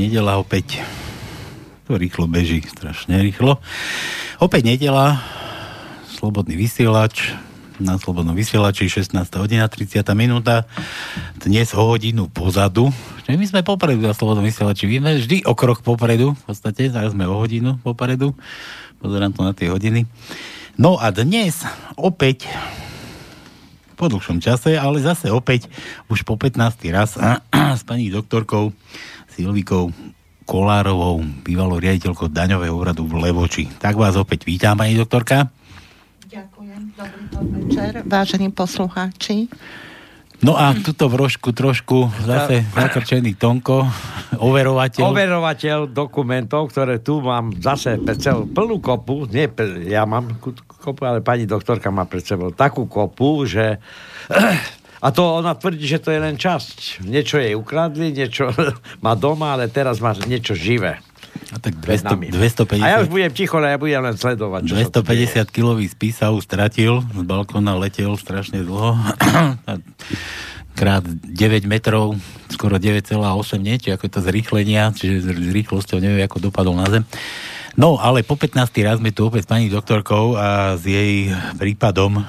nedela opäť. To rýchlo beží, strašne rýchlo. Opäť nedela, slobodný vysielač, na Slobodnom vysielači 16. hodina 30. minúta dnes o hodinu pozadu my sme popredu na Slobodnom vysielači my sme vždy o krok popredu v podstate, teraz sme o hodinu popredu pozerám to na tie hodiny no a dnes opäť po dlhšom čase, ale zase opäť už po 15. raz s pani doktorkou Silvikou Kolárovou, bývalou riaditeľkou daňového úradu v Levoči. Tak vás opäť vítam, pani doktorka. Ďakujem. Dobrý podvečer, vážení poslucháči. No a tuto vrošku trošku zase zakrčený Tonko, overovateľ. Overovateľ dokumentov, ktoré tu mám zase sebou plnú kopu, nie, ja mám kopu, ale pani doktorka má pred sebou takú kopu, že a to ona tvrdí, že to je len časť. Niečo jej ukradli, niečo má doma, ale teraz má niečo živé. A tak 200, 250... A ja už budem ticho, ale ja budem len sledovať. 250 kilový spis sa už stratil, z balkóna letel strašne dlho. krát 9 metrov, skoro 9,8 nie, či ako je to zrýchlenia, čiže s rýchlosťou neviem, ako dopadol na zem. No, ale po 15. raz sme tu opäť s pani doktorkou a s jej prípadom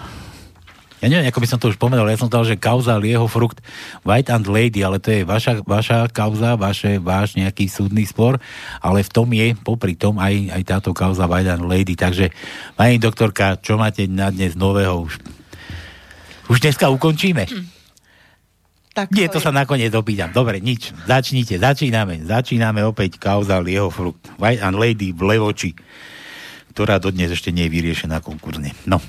ja neviem, ako by som to už povedal, ja som dal, že kauza Lieho Frukt White and Lady, ale to je vaša, vaša kauza, vaše, váš nejaký súdny spor, ale v tom je popri tom aj, aj táto kauza White and Lady. Takže, pani doktorka, čo máte na dnes nového? Už, už dneska ukončíme. Hm. Tak Nie, to je. sa nakoniec opýtam. Dobre, nič. Začnite, začíname. Začíname opäť kauza Lieho Frukt White and Lady v Levoči, ktorá dodnes ešte nie je vyriešená konkurzne. No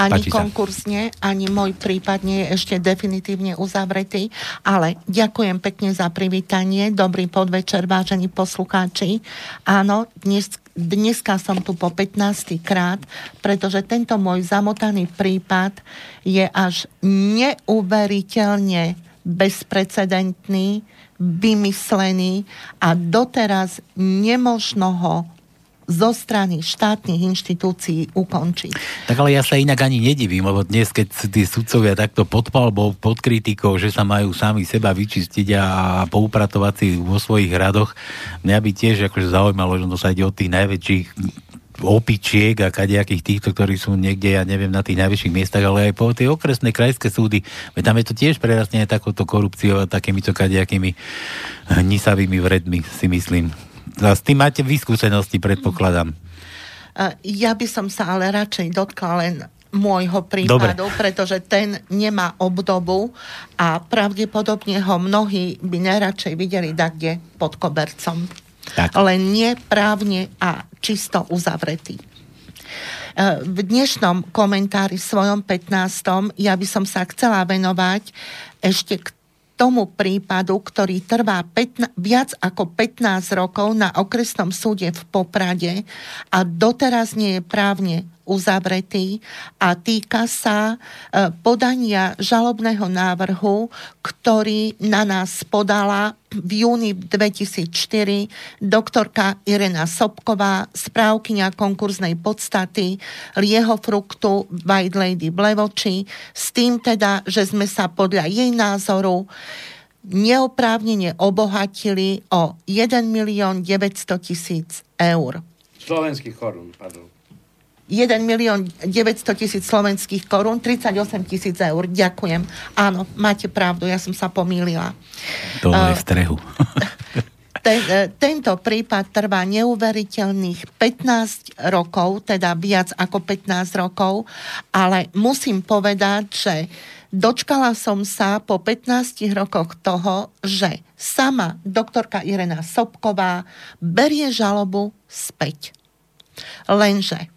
ani Páči konkursne, sa. ani môj prípad nie je ešte definitívne uzavretý, ale ďakujem pekne za privítanie. Dobrý podvečer, vážení poslucháči. Áno, dnes, dneska som tu po 15. krát, pretože tento môj zamotaný prípad je až neuveriteľne bezprecedentný, vymyslený a doteraz nemožno ho zo strany štátnych inštitúcií ukončiť. Tak ale ja sa inak ani nedivím, lebo dnes, keď tí sudcovia takto pod palbou, pod kritikou, že sa majú sami seba vyčistiť a poupratovať si vo svojich radoch, mňa by tiež akože zaujímalo, že to sa ide od tých najväčších opičiek a kadejakých týchto, ktorí sú niekde, ja neviem, na tých najvyšších miestach, ale aj po tie okresné krajské súdy. Veď tam je to tiež prerastne takouto korupciou a takýmito kadejakými hnisavými vredmi, si myslím. S tým máte vyskúsenosti, predpokladám. Ja by som sa ale radšej dotkla len môjho prípadu, Dobre. pretože ten nemá obdobu a pravdepodobne ho mnohí by najradšej videli kde pod kobercom. Tak. Len neprávne a čisto uzavretý. E, v dnešnom komentári svojom 15. ja by som sa chcela venovať ešte k tomu prípadu, ktorý trvá 15, viac ako 15 rokov na okresnom súde v Poprade a doteraz nie je právne uzavretý a týka sa e, podania žalobného návrhu, ktorý na nás podala v júni 2004 doktorka Irena Sobková, správkynia konkurznej podstaty Lieho fruktu White Lady Blevoči, s tým teda, že sme sa podľa jej názoru neoprávnene obohatili o 1 milión 900 tisíc eur. Slovenských korún, pardon. 1 milión 900 tisíc slovenských korún, 38 tisíc eur. Ďakujem. Áno, máte pravdu, ja som sa pomýlila. To je strehu. Ten, e, tento prípad trvá neuveriteľných 15 rokov, teda viac ako 15 rokov, ale musím povedať, že dočkala som sa po 15 rokoch toho, že sama doktorka Irena Sobková berie žalobu späť. Lenže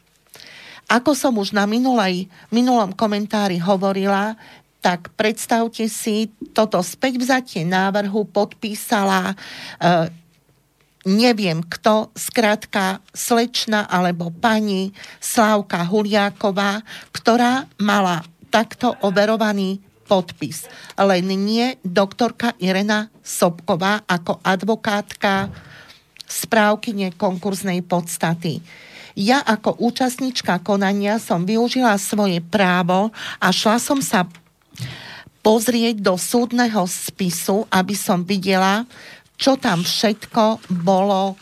ako som už na minulej, minulom komentári hovorila, tak predstavte si, toto späťvzatie návrhu podpísala e, neviem kto, skrátka slečna alebo pani Slávka Huliáková, ktorá mala takto overovaný podpis. Len nie doktorka Irena Sobková ako advokátka správkyne konkurznej podstaty. Ja ako účastnička konania som využila svoje právo a šla som sa pozrieť do súdneho spisu, aby som videla, čo tam všetko bolo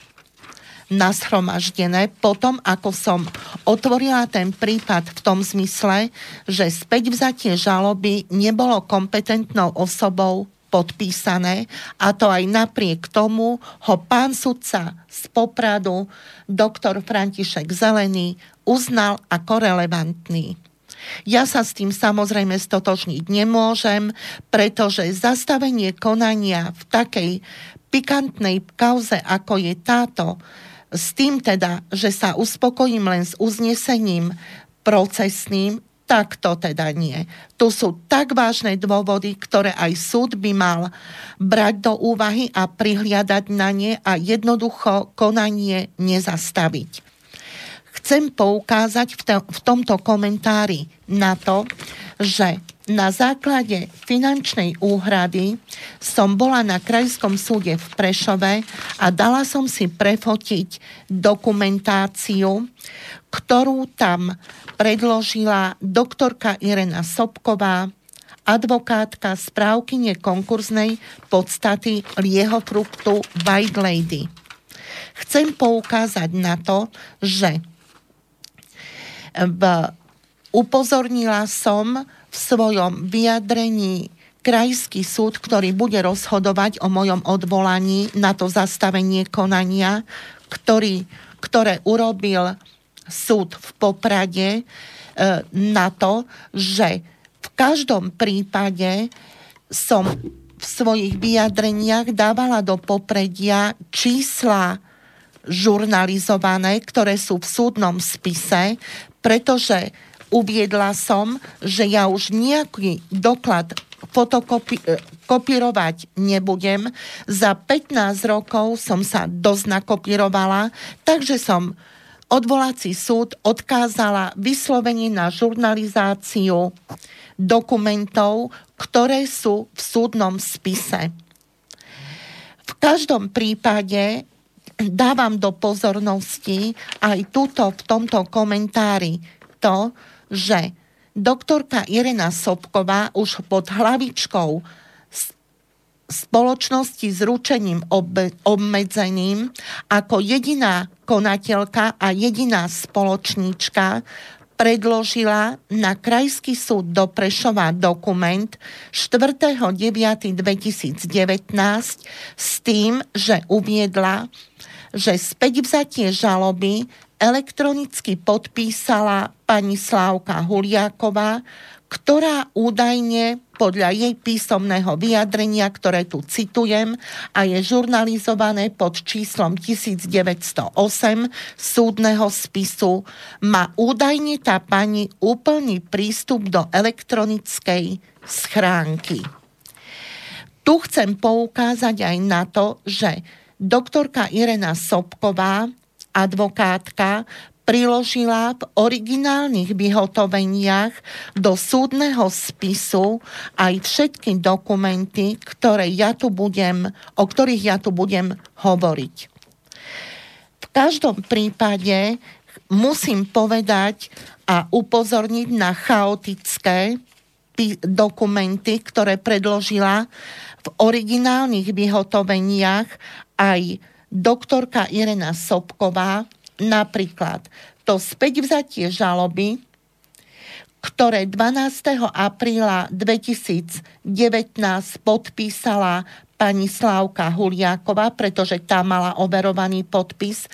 nashromaždené. Potom, ako som otvorila ten prípad v tom zmysle, že späť vzatie žaloby nebolo kompetentnou osobou podpísané a to aj napriek tomu ho pán sudca z Popradu, doktor František Zelený, uznal ako relevantný. Ja sa s tým samozrejme stotožniť nemôžem, pretože zastavenie konania v takej pikantnej kauze, ako je táto, s tým teda, že sa uspokojím len s uznesením procesným, tak to teda nie. Tu sú tak vážne dôvody, ktoré aj súd by mal brať do úvahy a prihliadať na ne a jednoducho konanie nezastaviť. Chcem poukázať v, to, v tomto komentári na to, že na základe finančnej úhrady som bola na Krajskom súde v Prešove a dala som si prefotiť dokumentáciu, ktorú tam predložila doktorka Irena Sobková, advokátka správkyne konkurznej podstaty lieho fruktu White Lady. Chcem poukázať na to, že v, upozornila som v svojom vyjadrení krajský súd, ktorý bude rozhodovať o mojom odvolaní na to zastavenie konania, ktorý, ktoré urobil súd v Poprade e, na to, že v každom prípade som v svojich vyjadreniach dávala do popredia čísla žurnalizované, ktoré sú v súdnom spise, pretože uviedla som, že ja už nejaký doklad fotokopírovať e, nebudem. Za 15 rokov som sa dosť nakopírovala, takže som odvolací súd odkázala vyslovene na žurnalizáciu dokumentov, ktoré sú v súdnom spise. V každom prípade dávam do pozornosti aj túto v tomto komentári to, že doktorka Irena Sobková už pod hlavičkou spoločnosti s ručením obmedzeným ako jediná konateľka a jediná spoločníčka predložila na Krajský súd do Prešova dokument 4.9.2019 s tým, že uviedla, že späť vzatie žaloby elektronicky podpísala pani Slávka Huliáková, ktorá údajne podľa jej písomného vyjadrenia, ktoré tu citujem a je žurnalizované pod číslom 1908 súdneho spisu, má údajne tá pani úplný prístup do elektronickej schránky. Tu chcem poukázať aj na to, že doktorka Irena Sobková advokátka priložila v originálnych vyhotoveniach do súdneho spisu aj všetky dokumenty, ktoré ja tu budem, o ktorých ja tu budem hovoriť. V každom prípade musím povedať a upozorniť na chaotické dokumenty, ktoré predložila v originálnych vyhotoveniach aj doktorka Irena Sobková napríklad to späťvzatie žaloby, ktoré 12. apríla 2019 podpísala pani Slávka Huliáková, pretože tá mala overovaný podpis,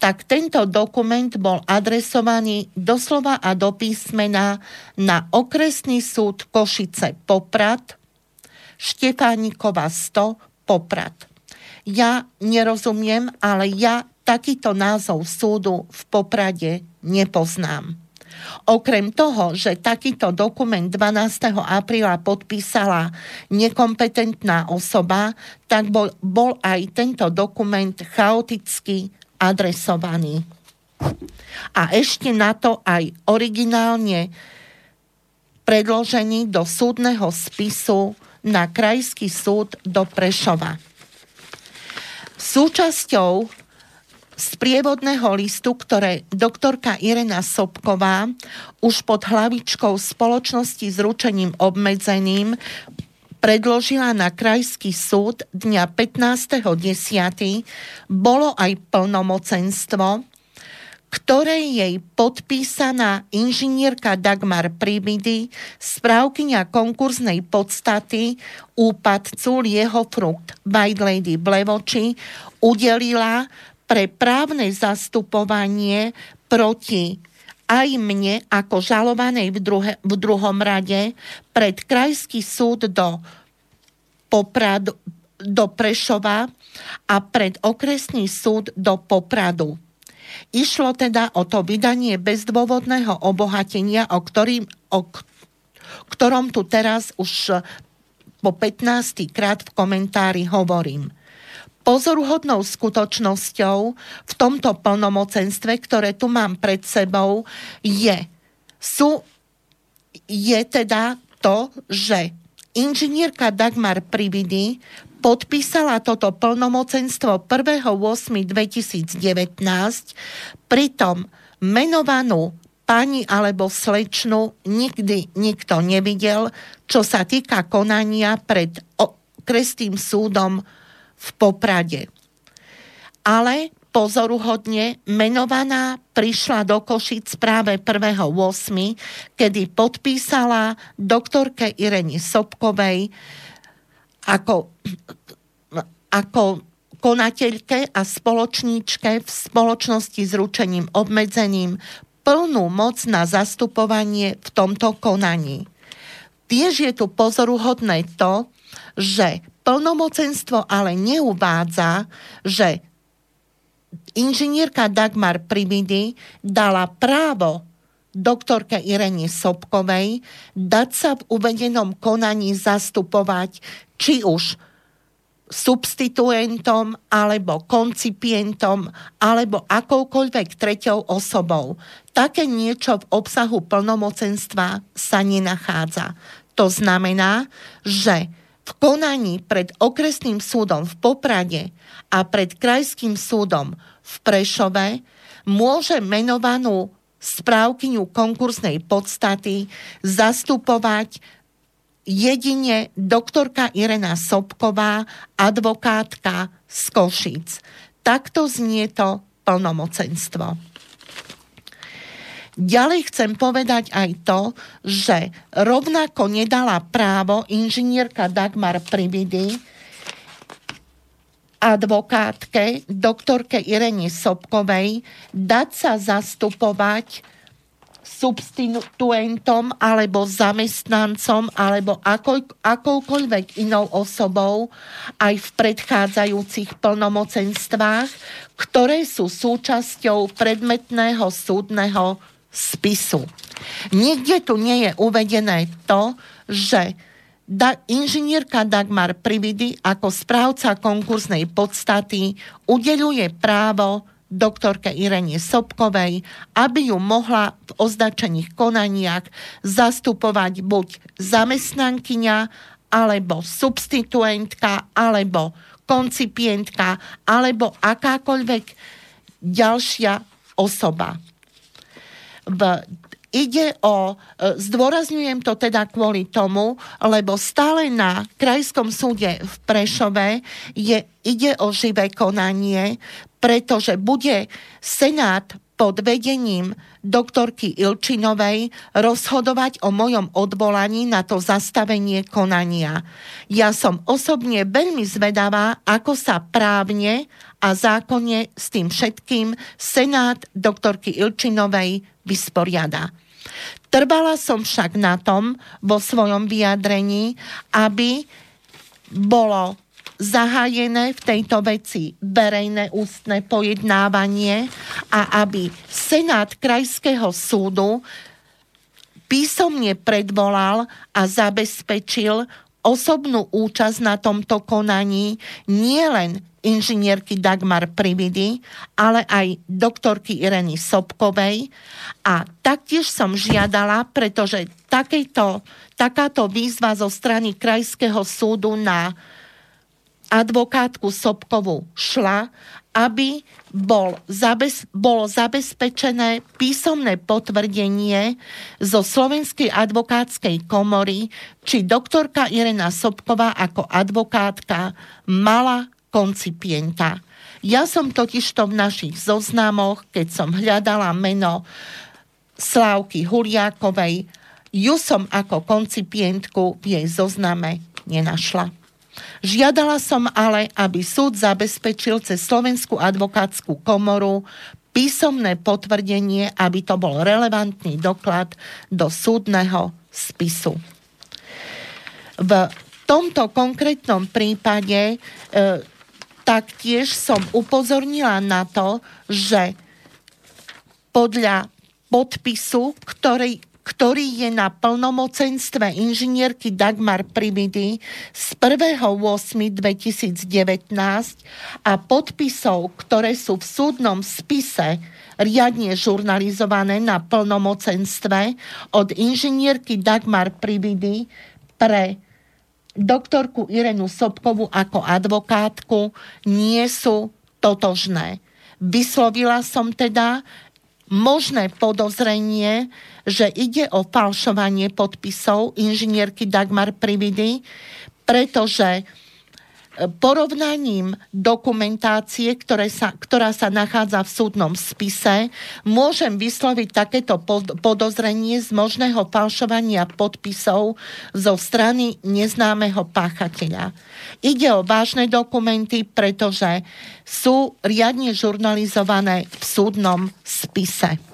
tak tento dokument bol adresovaný doslova a do písmena na okresný súd Košice Poprad, Štefánikova 100 Poprad. Ja nerozumiem, ale ja takýto názov súdu v Poprade nepoznám. Okrem toho, že takýto dokument 12. apríla podpísala nekompetentná osoba, tak bol, bol aj tento dokument chaoticky adresovaný. A ešte na to aj originálne predložený do súdneho spisu na Krajský súd do Prešova. Súčasťou z prievodného listu, ktoré doktorka Irena Sobková už pod hlavičkou spoločnosti s ručením obmedzeným predložila na krajský súd dňa 15.10. bolo aj plnomocenstvo, ktoré jej podpísaná inžinierka Dagmar Pribidy, správkynia konkurznej podstaty úpadcu Lieho Frukt White Lady Blevoči, udelila pre právne zastupovanie proti aj mne ako žalovanej v, druhe, v druhom rade pred Krajský súd do Popradu, do Prešova a pred okresný súd do Popradu. Išlo teda o to vydanie bezdôvodného obohatenia, o, ktorým, o ktorom tu teraz už po 15. krát v komentári hovorím. Pozoruhodnou skutočnosťou v tomto plnomocenstve, ktoré tu mám pred sebou, je, sú, je teda to, že inžinierka Dagmar Prividy podpísala toto plnomocenstvo 1.8.2019, pritom menovanú pani alebo slečnu nikdy nikto nevidel, čo sa týka konania pred kresným súdom v Poprade. Ale pozoruhodne menovaná prišla do Košic práve 1.8., kedy podpísala doktorke Irene Sobkovej ako, ako konateľke a spoločníčke v spoločnosti s ručením obmedzením plnú moc na zastupovanie v tomto konaní. Tiež je tu pozoruhodné to, že plnomocenstvo ale neuvádza, že inžinierka Dagmar Prividy dala právo doktorke Irene Sobkovej dať sa v uvedenom konaní zastupovať či už substituentom alebo koncipientom alebo akoukoľvek treťou osobou. Také niečo v obsahu plnomocenstva sa nenachádza. To znamená, že v konaní pred okresným súdom v Poprade a pred krajským súdom v Prešove môže menovanú správkyňu konkursnej podstaty zastupovať jedine doktorka Irena Sobková, advokátka z Košic. Takto znie to plnomocenstvo. Ďalej chcem povedať aj to, že rovnako nedala právo inžinierka Dagmar Prividy advokátke, doktorke Irene Sobkovej, dať sa zastupovať substituentom alebo zamestnancom alebo ako, akoukoľvek inou osobou aj v predchádzajúcich plnomocenstvách, ktoré sú súčasťou predmetného súdneho spisu. Nikde tu nie je uvedené to, že da, inžinierka Dagmar Prividy ako správca konkursnej podstaty udeluje právo doktorke Irene Sobkovej, aby ju mohla v označených konaniach zastupovať buď zamestnankyňa, alebo substituentka, alebo koncipientka, alebo akákoľvek ďalšia osoba. V Ide o, e, zdôrazňujem to teda kvôli tomu, lebo stále na Krajskom súde v Prešove je, ide o živé konanie, pretože bude Senát pod vedením doktorky Ilčinovej rozhodovať o mojom odvolaní na to zastavenie konania. Ja som osobne veľmi zvedavá, ako sa právne a zákonne s tým všetkým Senát doktorky Ilčinovej vysporiada. Trvala som však na tom vo svojom vyjadrení, aby bolo zahájené v tejto veci verejné ústne pojednávanie a aby Senát Krajského súdu písomne predvolal a zabezpečil osobnú účasť na tomto konaní nielen inžinierky Dagmar Prividy, ale aj doktorky Ireny Sobkovej. A taktiež som žiadala, pretože takejto, takáto výzva zo strany Krajského súdu na advokátku Sobkovu šla aby bol zabez, bolo zabezpečené písomné potvrdenie zo Slovenskej advokátskej komory, či doktorka Irena Sobková ako advokátka mala koncipienta. Ja som totižto v našich zoznamoch, keď som hľadala meno Slávky Huliákovej, ju som ako koncipientku v jej zozname nenašla. Žiadala som ale, aby súd zabezpečil cez Slovenskú advokátsku komoru písomné potvrdenie, aby to bol relevantný doklad do súdneho spisu. V tomto konkrétnom prípade e, taktiež som upozornila na to, že podľa podpisu, ktorý, ktorý je na plnomocenstve inžinierky Dagmar Prividy z 1.8.2019 a podpisov, ktoré sú v súdnom spise riadne žurnalizované na plnomocenstve od inžinierky Dagmar Prividy pre doktorku Irenu Sobkovu ako advokátku nie sú totožné. Vyslovila som teda možné podozrenie, že ide o falšovanie podpisov inžinierky Dagmar Prividy, pretože porovnaním dokumentácie, ktoré sa, ktorá sa nachádza v súdnom spise, môžem vysloviť takéto podozrenie z možného falšovania podpisov zo strany neznámeho páchateľa. Ide o vážne dokumenty, pretože sú riadne žurnalizované v súdnom spise.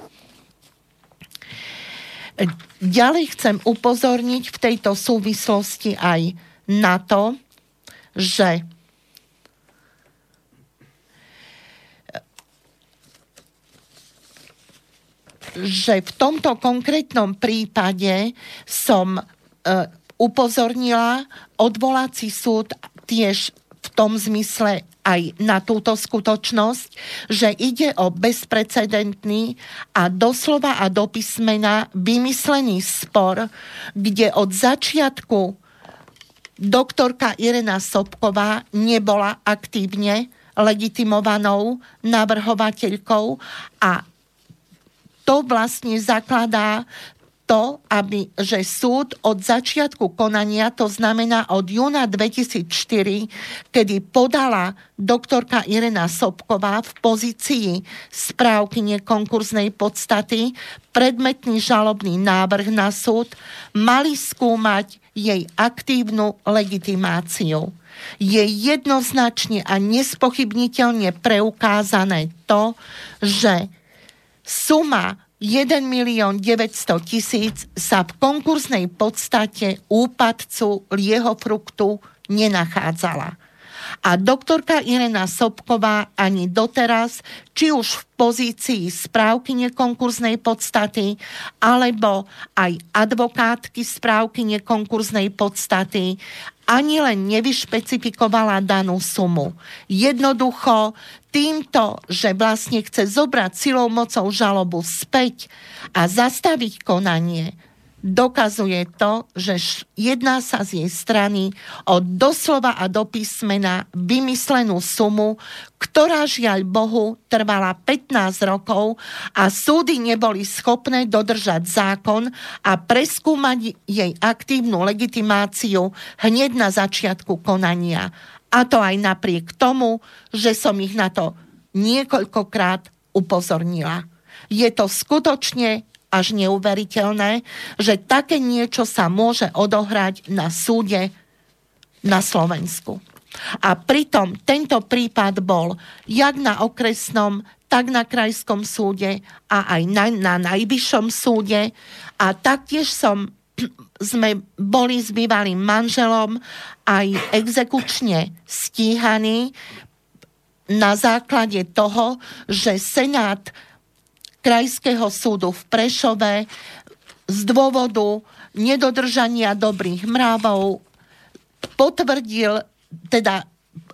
Ďalej chcem upozorniť v tejto súvislosti aj na to, že že v tomto konkrétnom prípade som e, upozornila odvolací súd tiež v tom zmysle aj na túto skutočnosť, že ide o bezprecedentný a doslova a do písmena vymyslený spor, kde od začiatku doktorka Irena Sobková nebola aktívne legitimovanou navrhovateľkou a to vlastne zakladá to, aby, že súd od začiatku konania, to znamená od júna 2004, kedy podala doktorka Irena Sobková v pozícii správkyne konkurznej podstaty predmetný žalobný návrh na súd, mali skúmať jej aktívnu legitimáciu. Je jednoznačne a nespochybniteľne preukázané to, že suma 1 milión 900 tisíc sa v konkurznej podstate úpadcu lieho fruktu nenachádzala. A doktorka Irena Sobková ani doteraz, či už v pozícii správky nekonkurznej podstaty, alebo aj advokátky správky nekonkurznej podstaty, ani len nevyšpecifikovala danú sumu. Jednoducho týmto, že vlastne chce zobrať silou mocou žalobu späť a zastaviť konanie, dokazuje to, že jedná sa z jej strany o doslova a do písmena vymyslenú sumu, ktorá žiaľ Bohu trvala 15 rokov a súdy neboli schopné dodržať zákon a preskúmať jej aktívnu legitimáciu hneď na začiatku konania. A to aj napriek tomu, že som ich na to niekoľkokrát upozornila. Je to skutočne až neuveriteľné, že také niečo sa môže odohrať na súde na Slovensku. A pritom tento prípad bol jak na okresnom, tak na krajskom súde a aj na, na najvyššom súde. A taktiež som, sme boli s bývalým manželom aj exekučne stíhaní na základe toho, že Senát Krajského súdu v Prešove z dôvodu nedodržania dobrých mravov potvrdil, teda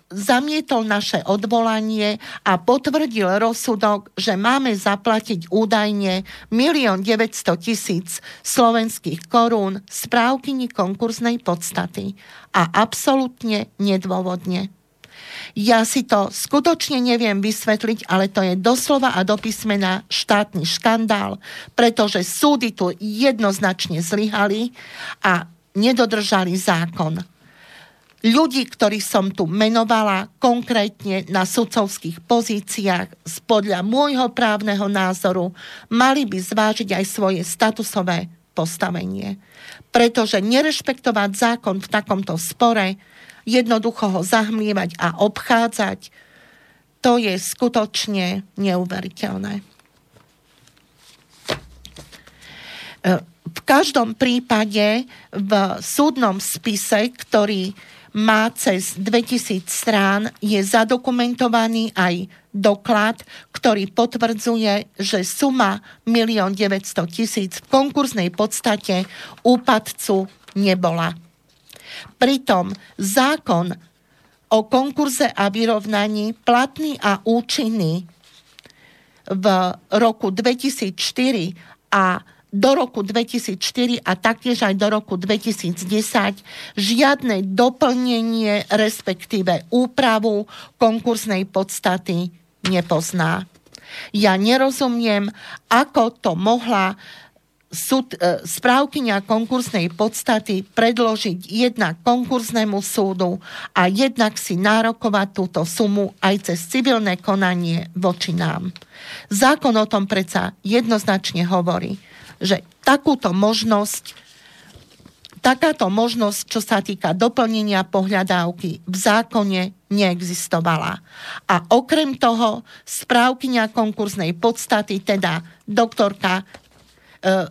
zamietol naše odvolanie a potvrdil rozsudok, že máme zaplatiť údajne 1 900 tisíc slovenských korún správkyni konkurznej podstaty. A absolútne nedôvodne. Ja si to skutočne neviem vysvetliť, ale to je doslova a do písmena štátny škandál, pretože súdy tu jednoznačne zlyhali a nedodržali zákon. Ľudí, ktorých som tu menovala konkrétne na sudcovských pozíciách, podľa môjho právneho názoru, mali by zvážiť aj svoje statusové postavenie. Pretože nerešpektovať zákon v takomto spore jednoducho ho zahmlievať a obchádzať, to je skutočne neuveriteľné. E, v každom prípade v súdnom spise, ktorý má cez 2000 strán, je zadokumentovaný aj doklad, ktorý potvrdzuje, že suma 1 900 000 v konkurznej podstate úpadcu nebola. Pritom zákon o konkurze a vyrovnaní platný a účinný v roku 2004 a do roku 2004 a taktiež aj do roku 2010 žiadne doplnenie, respektíve úpravu konkursnej podstaty nepozná. Ja nerozumiem, ako to mohla súd, e, správkynia konkursnej podstaty predložiť jednak konkursnému súdu a jednak si nárokovať túto sumu aj cez civilné konanie voči nám. Zákon o tom predsa jednoznačne hovorí, že takúto možnosť takáto možnosť, čo sa týka doplnenia pohľadávky, v zákone neexistovala. A okrem toho správkynia konkursnej podstaty, teda doktorka e,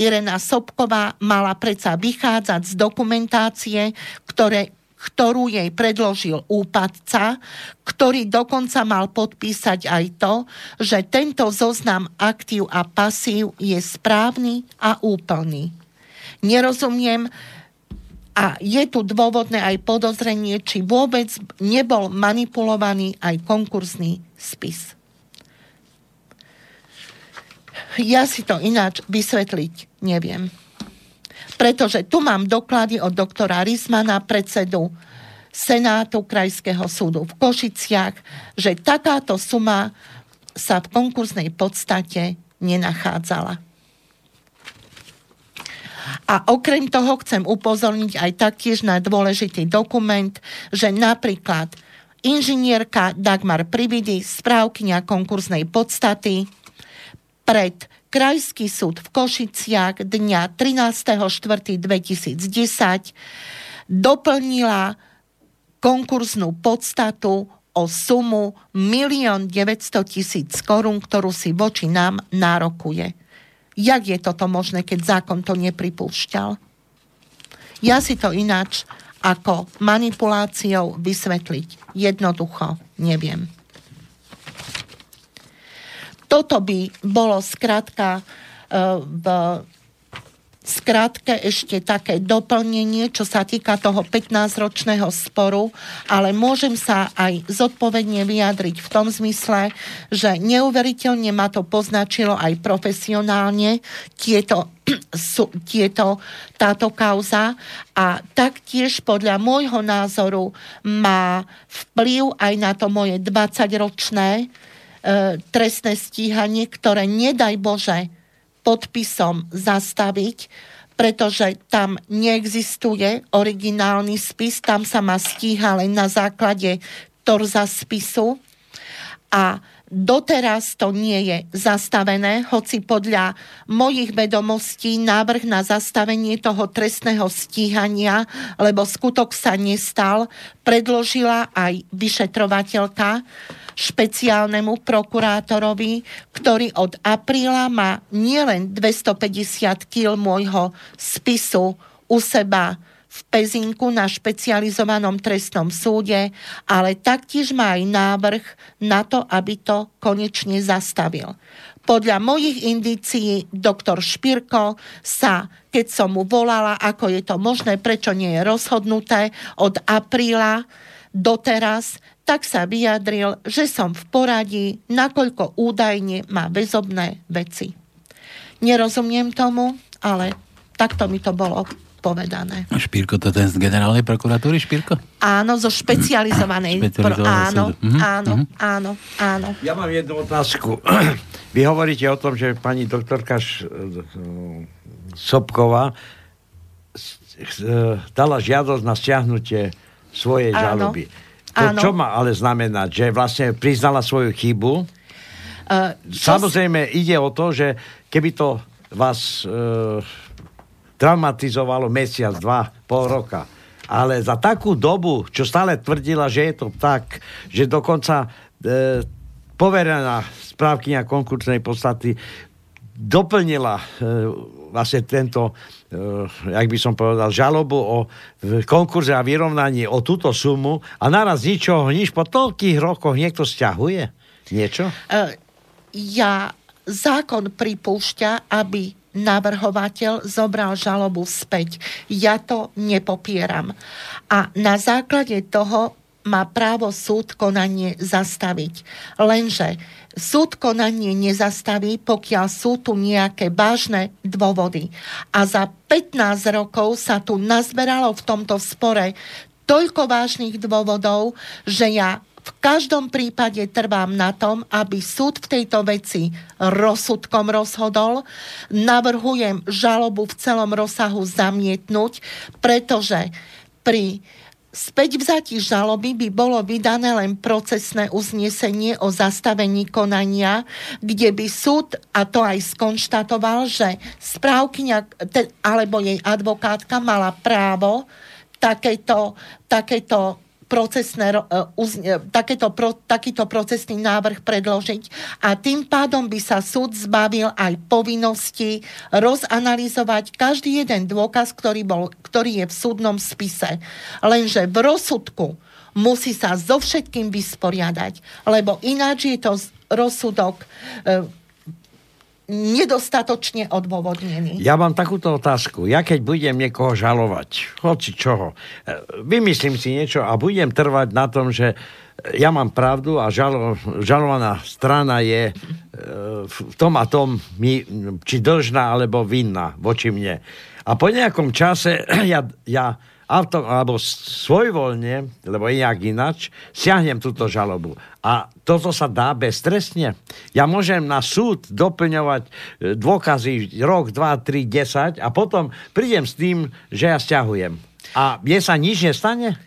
Irena Sobková mala predsa vychádzať z dokumentácie, ktoré, ktorú jej predložil úpadca, ktorý dokonca mal podpísať aj to, že tento zoznam aktív a pasív je správny a úplný. Nerozumiem, a je tu dôvodné aj podozrenie, či vôbec nebol manipulovaný aj konkursný spis. Ja si to ináč vysvetliť neviem. Pretože tu mám doklady od doktora Rizmana, predsedu Senátu Krajského súdu v Košiciach, že takáto suma sa v konkursnej podstate nenachádzala. A okrem toho chcem upozorniť aj taktiež na dôležitý dokument, že napríklad inžinierka Dagmar Prividy, správkynia konkursnej podstaty, pred Krajský súd v Košiciach dňa 13.4.2010 doplnila konkurznú podstatu o sumu 1 900 tisíc korún, ktorú si voči nám nárokuje. Jak je toto možné, keď zákon to nepripúšťal? Ja si to ináč ako manipuláciou vysvetliť jednoducho neviem. Toto by bolo skrátka e, v skrátke ešte také doplnenie, čo sa týka toho 15-ročného sporu, ale môžem sa aj zodpovedne vyjadriť v tom zmysle, že neuveriteľne ma to poznačilo aj profesionálne tieto, tieto, táto kauza. A taktiež podľa môjho názoru má vplyv aj na to moje 20-ročné E, trestné stíhanie, ktoré nedaj Bože podpisom zastaviť, pretože tam neexistuje originálny spis, tam sa má stíha len na základe torza spisu. A doteraz to nie je zastavené, hoci podľa mojich vedomostí návrh na zastavenie toho trestného stíhania, lebo skutok sa nestal, predložila aj vyšetrovateľka špeciálnemu prokurátorovi, ktorý od apríla má nielen 250 kg môjho spisu u seba v Pezinku na špecializovanom trestnom súde, ale taktiež má aj návrh na to, aby to konečne zastavil. Podľa mojich indícií doktor Špirko sa, keď som mu volala, ako je to možné, prečo nie je rozhodnuté od apríla doteraz, tak sa vyjadril, že som v poradí, nakoľko údajne má väzobné veci. Nerozumiem tomu, ale takto mi to bolo povedané. Špírko, to ten z generálnej prokuratúry, Špírko? Áno, zo špecializovanej. Špecializovanej pro, áno. Mhm, áno, mhm. áno, áno. Ja mám jednu otázku. Vy hovoríte o tom, že pani doktorka Š- Sobková s- e, dala žiadosť na stiahnutie svojej Áno. žaloby. To Áno. čo má ale znamenať? Že vlastne priznala svoju chybu? Uh, Samozrejme ide o to, že keby to vás e, traumatizovalo mesiac, dva, pol roka, ale za takú dobu, čo stále tvrdila, že je to tak, že dokonca e, poverená správkynia konkursnej podstaty doplnila e, vlastne tento, e, jak by som povedal, žalobu o v konkurze a vyrovnaní o túto sumu a naraz ničoho, nič. Po toľkých rokoch niekto stiahuje niečo? E, ja zákon pripúšťa, aby navrhovateľ zobral žalobu späť. Ja to nepopieram. A na základe toho má právo súd konanie zastaviť. Lenže súd konanie nezastaví, pokiaľ sú tu nejaké vážne dôvody. A za 15 rokov sa tu nazberalo v tomto spore toľko vážnych dôvodov, že ja v každom prípade trvám na tom, aby súd v tejto veci rozsudkom rozhodol. Navrhujem žalobu v celom rozsahu zamietnúť, pretože pri späť vzatí žaloby by bolo vydané len procesné uznesenie o zastavení konania, kde by súd, a to aj skonštatoval, že správkyňa alebo jej advokátka mala právo takéto, takéto procesné, ro- e, uzne, takéto pro, takýto procesný návrh predložiť a tým pádom by sa súd zbavil aj povinnosti rozanalizovať každý jeden dôkaz, ktorý, bol, ktorý je v súdnom spise. Lenže v rozsudku musí sa so všetkým vysporiadať, lebo ináč je to rozsudok e, nedostatočne odôvodnený. Ja mám takúto otázku. Ja keď budem niekoho žalovať, hoci čoho, e, vymyslím si niečo a budem trvať na tom, že ja mám pravdu a žalo, žalovaná strana je e, v tom a tom mi, či dlžná alebo vinná voči mne. A po nejakom čase ja, ja auto, alebo svojvoľne, lebo nejak inač, siahnem túto žalobu. A toto sa dá beztrestne. Ja môžem na súd doplňovať e, dôkazy rok, dva, tri, desať a potom prídem s tým, že ja stiahujem. A mne sa nič nestane?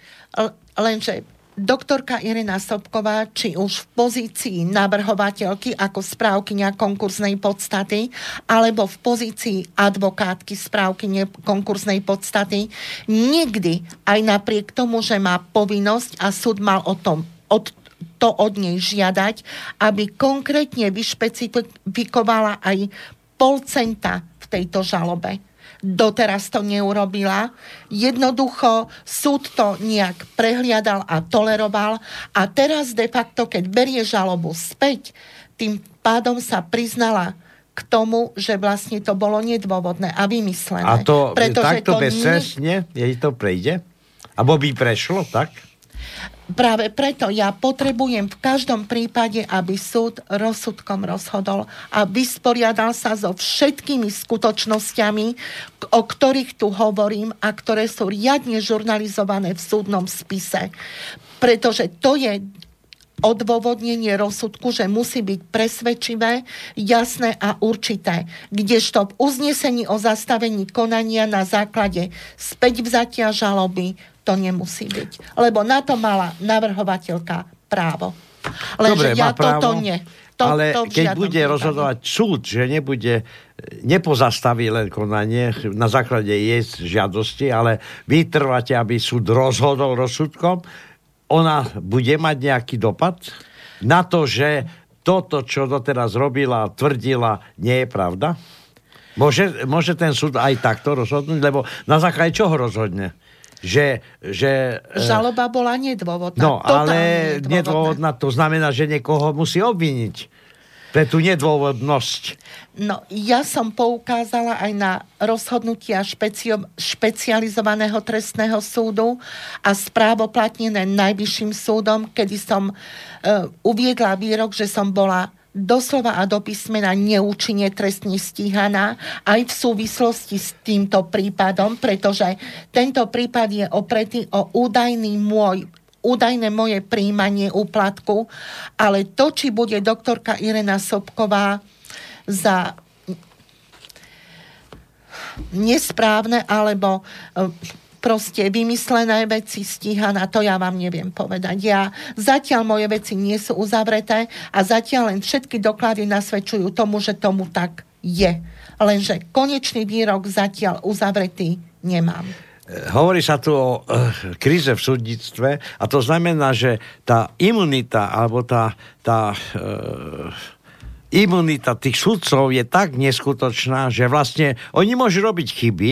Lenže doktorka Irina Sobková, či už v pozícii navrhovateľky ako správkynia konkursnej podstaty, alebo v pozícii advokátky správkyne konkursnej podstaty, nikdy, aj napriek tomu, že má povinnosť a súd mal o tom od, to od nej žiadať, aby konkrétne vyšpecifikovala aj pol centa v tejto žalobe doteraz to neurobila. Jednoducho súd to nejak prehliadal a toleroval a teraz de facto, keď berie žalobu späť, tým pádom sa priznala k tomu, že vlastne to bolo nedôvodné a vymyslené. A to Pretože takto to beztrestne, jej to prejde? Abo by prešlo, tak? Práve preto ja potrebujem v každom prípade, aby súd rozsudkom rozhodol a vysporiadal sa so všetkými skutočnosťami, o ktorých tu hovorím a ktoré sú riadne žurnalizované v súdnom spise. Pretože to je odôvodnenie rozsudku, že musí byť presvedčivé, jasné a určité. Kdežto v uznesení o zastavení konania na základe späť vzatia žaloby to nemusí byť. Lebo na to mala navrhovateľka právo. Lenže Dobre, ja má právo, toto nie. To, ale to keď bude prípade. rozhodovať súd, že nebude, nepozastaví len konanie na základe jej žiadosti, ale vy aby súd rozhodol rozsudkom, ona bude mať nejaký dopad na to, že toto, čo doteraz robila, tvrdila, nie je pravda? Môže, môže ten súd aj takto rozhodnúť? Lebo na základe čoho rozhodne? Že, že e, Žaloba bola nedôvodná. No, ale nedôvodná, to znamená, že niekoho musí obviniť pre tú nedôvodnosť. No, ja som poukázala aj na rozhodnutia špecio- špecializovaného trestného súdu a správoplatnené najvyšším súdom, kedy som e, uviedla výrok, že som bola doslova a do písmena neúčinne trestne stíhaná aj v súvislosti s týmto prípadom, pretože tento prípad je opretý o údajný môj údajné moje príjmanie úplatku, ale to, či bude doktorka Irena Sobková za nesprávne alebo proste vymyslené veci stíhaná, to ja vám neviem povedať. Ja, zatiaľ moje veci nie sú uzavreté a zatiaľ len všetky doklady nasvedčujú tomu, že tomu tak je. Lenže konečný výrok zatiaľ uzavretý nemám. Hovorí sa tu o e, kríze v súdnictve a to znamená, že tá imunita alebo tá, tá e, imunita tých sudcov je tak neskutočná, že vlastne oni môžu robiť chyby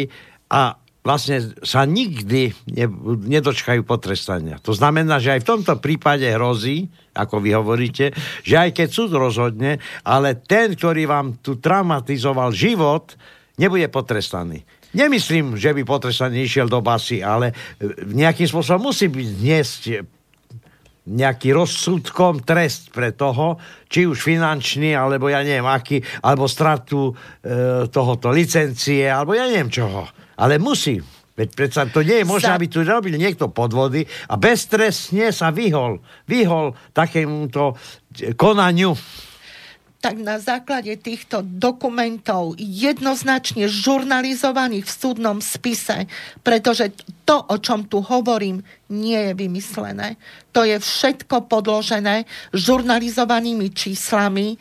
a vlastne sa nikdy ne, nedočkajú potrestania. To znamená, že aj v tomto prípade hrozí, ako vy hovoríte, že aj keď súd rozhodne, ale ten, ktorý vám tu traumatizoval život, nebude potrestaný. Nemyslím, že by potrestaný išiel do basy, ale e, nejakým spôsobom musí byť dniesť nejaký rozsudkom trest pre toho, či už finančný, alebo ja neviem aký, alebo stratu e, tohoto licencie, alebo ja neviem čoho. Ale musí. Veď predsa to nie je možné, aby tu robil niekto podvody a beztrestne sa vyhol, vyhol takémuto konaniu tak na základe týchto dokumentov jednoznačne žurnalizovaných v súdnom spise, pretože to, o čom tu hovorím, nie je vymyslené. To je všetko podložené žurnalizovanými číslami.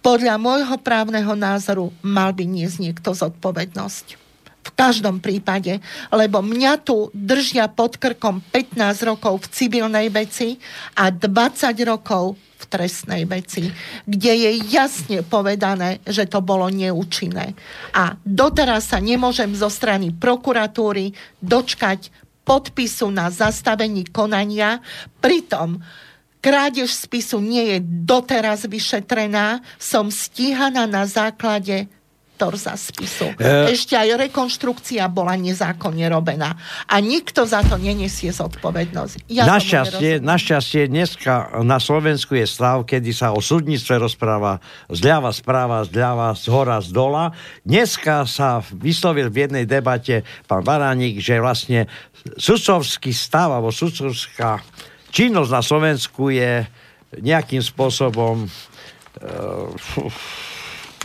Podľa môjho právneho názoru mal by niesť niekto zodpovednosť. V každom prípade, lebo mňa tu držia pod krkom 15 rokov v civilnej veci a 20 rokov v trestnej veci, kde je jasne povedané, že to bolo neúčinné. A doteraz sa nemôžem zo strany prokuratúry dočkať podpisu na zastavení konania, pritom krádež spisu nie je doteraz vyšetrená, som stíhaná na základe torza spisu. E... Ešte aj rekonštrukcia bola nezákonne robená. A nikto za to nenesie zodpovednosť. Ja našťastie, našťastie dneska na Slovensku je stav, kedy sa o súdnictve rozpráva zľava správa, zľava z hora, z dola. Dneska sa vyslovil v jednej debate pán Baránik, že vlastne sudcovský stav alebo sudcovská činnosť na Slovensku je nejakým spôsobom uh,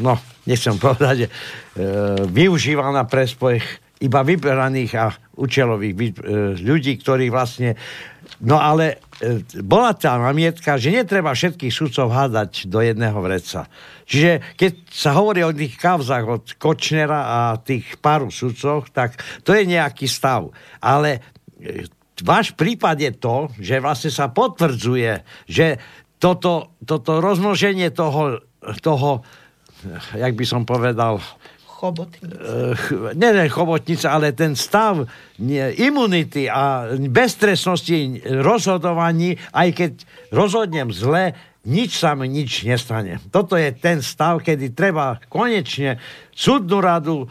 no, nechcem povedať, e, využíva na prespoj iba vyberaných a účelových e, ľudí, ktorí vlastne... No ale e, bola tá namietka, že netreba všetkých sudcov hádať do jedného vreca. Čiže keď sa hovorí o tých kavzách od Kočnera a tých paru sudcoch, tak to je nejaký stav. Ale e, váš prípad je to, že vlastne sa potvrdzuje, že toto, toto rozmnoženie toho, toho jak by som povedal, chobotnica. Nie, nie chobotnica, ale ten stav imunity a beztresnosti rozhodovaní, aj keď rozhodnem zle, nič sa mi nič nestane. Toto je ten stav, kedy treba konečne súdnu radu, e,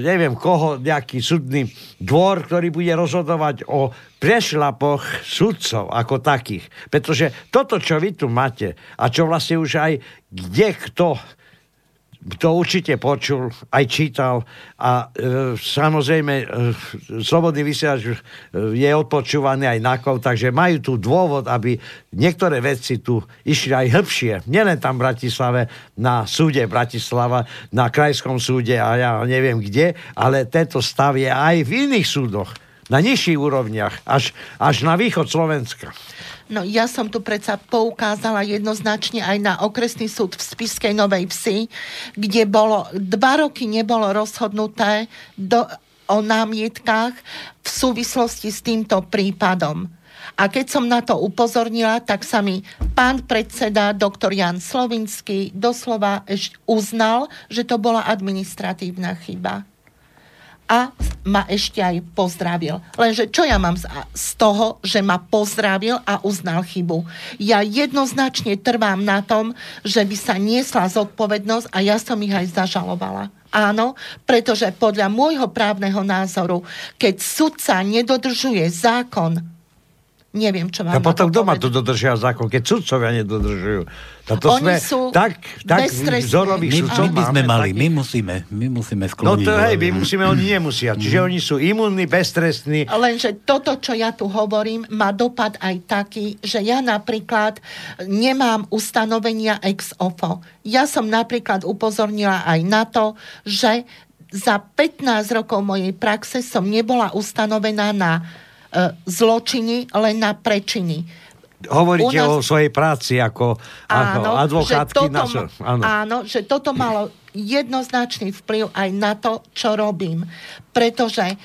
neviem koho, nejaký súdny dvor, ktorý bude rozhodovať o prešlapoch sudcov ako takých. Pretože toto, čo vy tu máte a čo vlastne už aj kde kto to určite počul, aj čítal a e, samozrejme e, Slobodný vysielač e, je odpočúvaný aj na kol, takže majú tu dôvod, aby niektoré veci tu išli aj hĺbšie. Nielen tam v Bratislave, na súde Bratislava, na krajskom súde a ja neviem kde, ale tento stav je aj v iných súdoch, na nižších úrovniach, až, až na východ Slovenska. No ja som tu predsa poukázala jednoznačne aj na okresný súd v Spiskej Novej Vsi, kde bolo, dva roky nebolo rozhodnuté do, o námietkách v súvislosti s týmto prípadom. A keď som na to upozornila, tak sa mi pán predseda, doktor Jan Slovinský, doslova ešte uznal, že to bola administratívna chyba a ma ešte aj pozdravil. Lenže čo ja mám z, toho, že ma pozdravil a uznal chybu? Ja jednoznačne trvám na tom, že by sa niesla zodpovednosť a ja som ich aj zažalovala. Áno, pretože podľa môjho právneho názoru, keď sudca nedodržuje zákon, Neviem, čo mám A potom kto má to dodržia zákon, keď sudcovia nedodržujú? To Oni sme sú tak, tak vzorových My, sudcov my by sme mali, takých- my musíme, my musíme No skloniť. to hej, my musíme, oni nemusia. Čiže Mhm. oni sú imunní, beztrestní. Lenže toto, čo ja tu hovorím, má dopad aj taký, že ja napríklad nemám ustanovenia ex ofo. Ja som napríklad upozornila aj na to, že za 15 rokov mojej praxe som nebola ustanovená na zločiny, len na prečiny. Hovoríte nás- o svojej práci ako, ako advokátky. že na, toto, áno. áno, že toto malo jednoznačný vplyv aj na to, čo robím. Pretože e,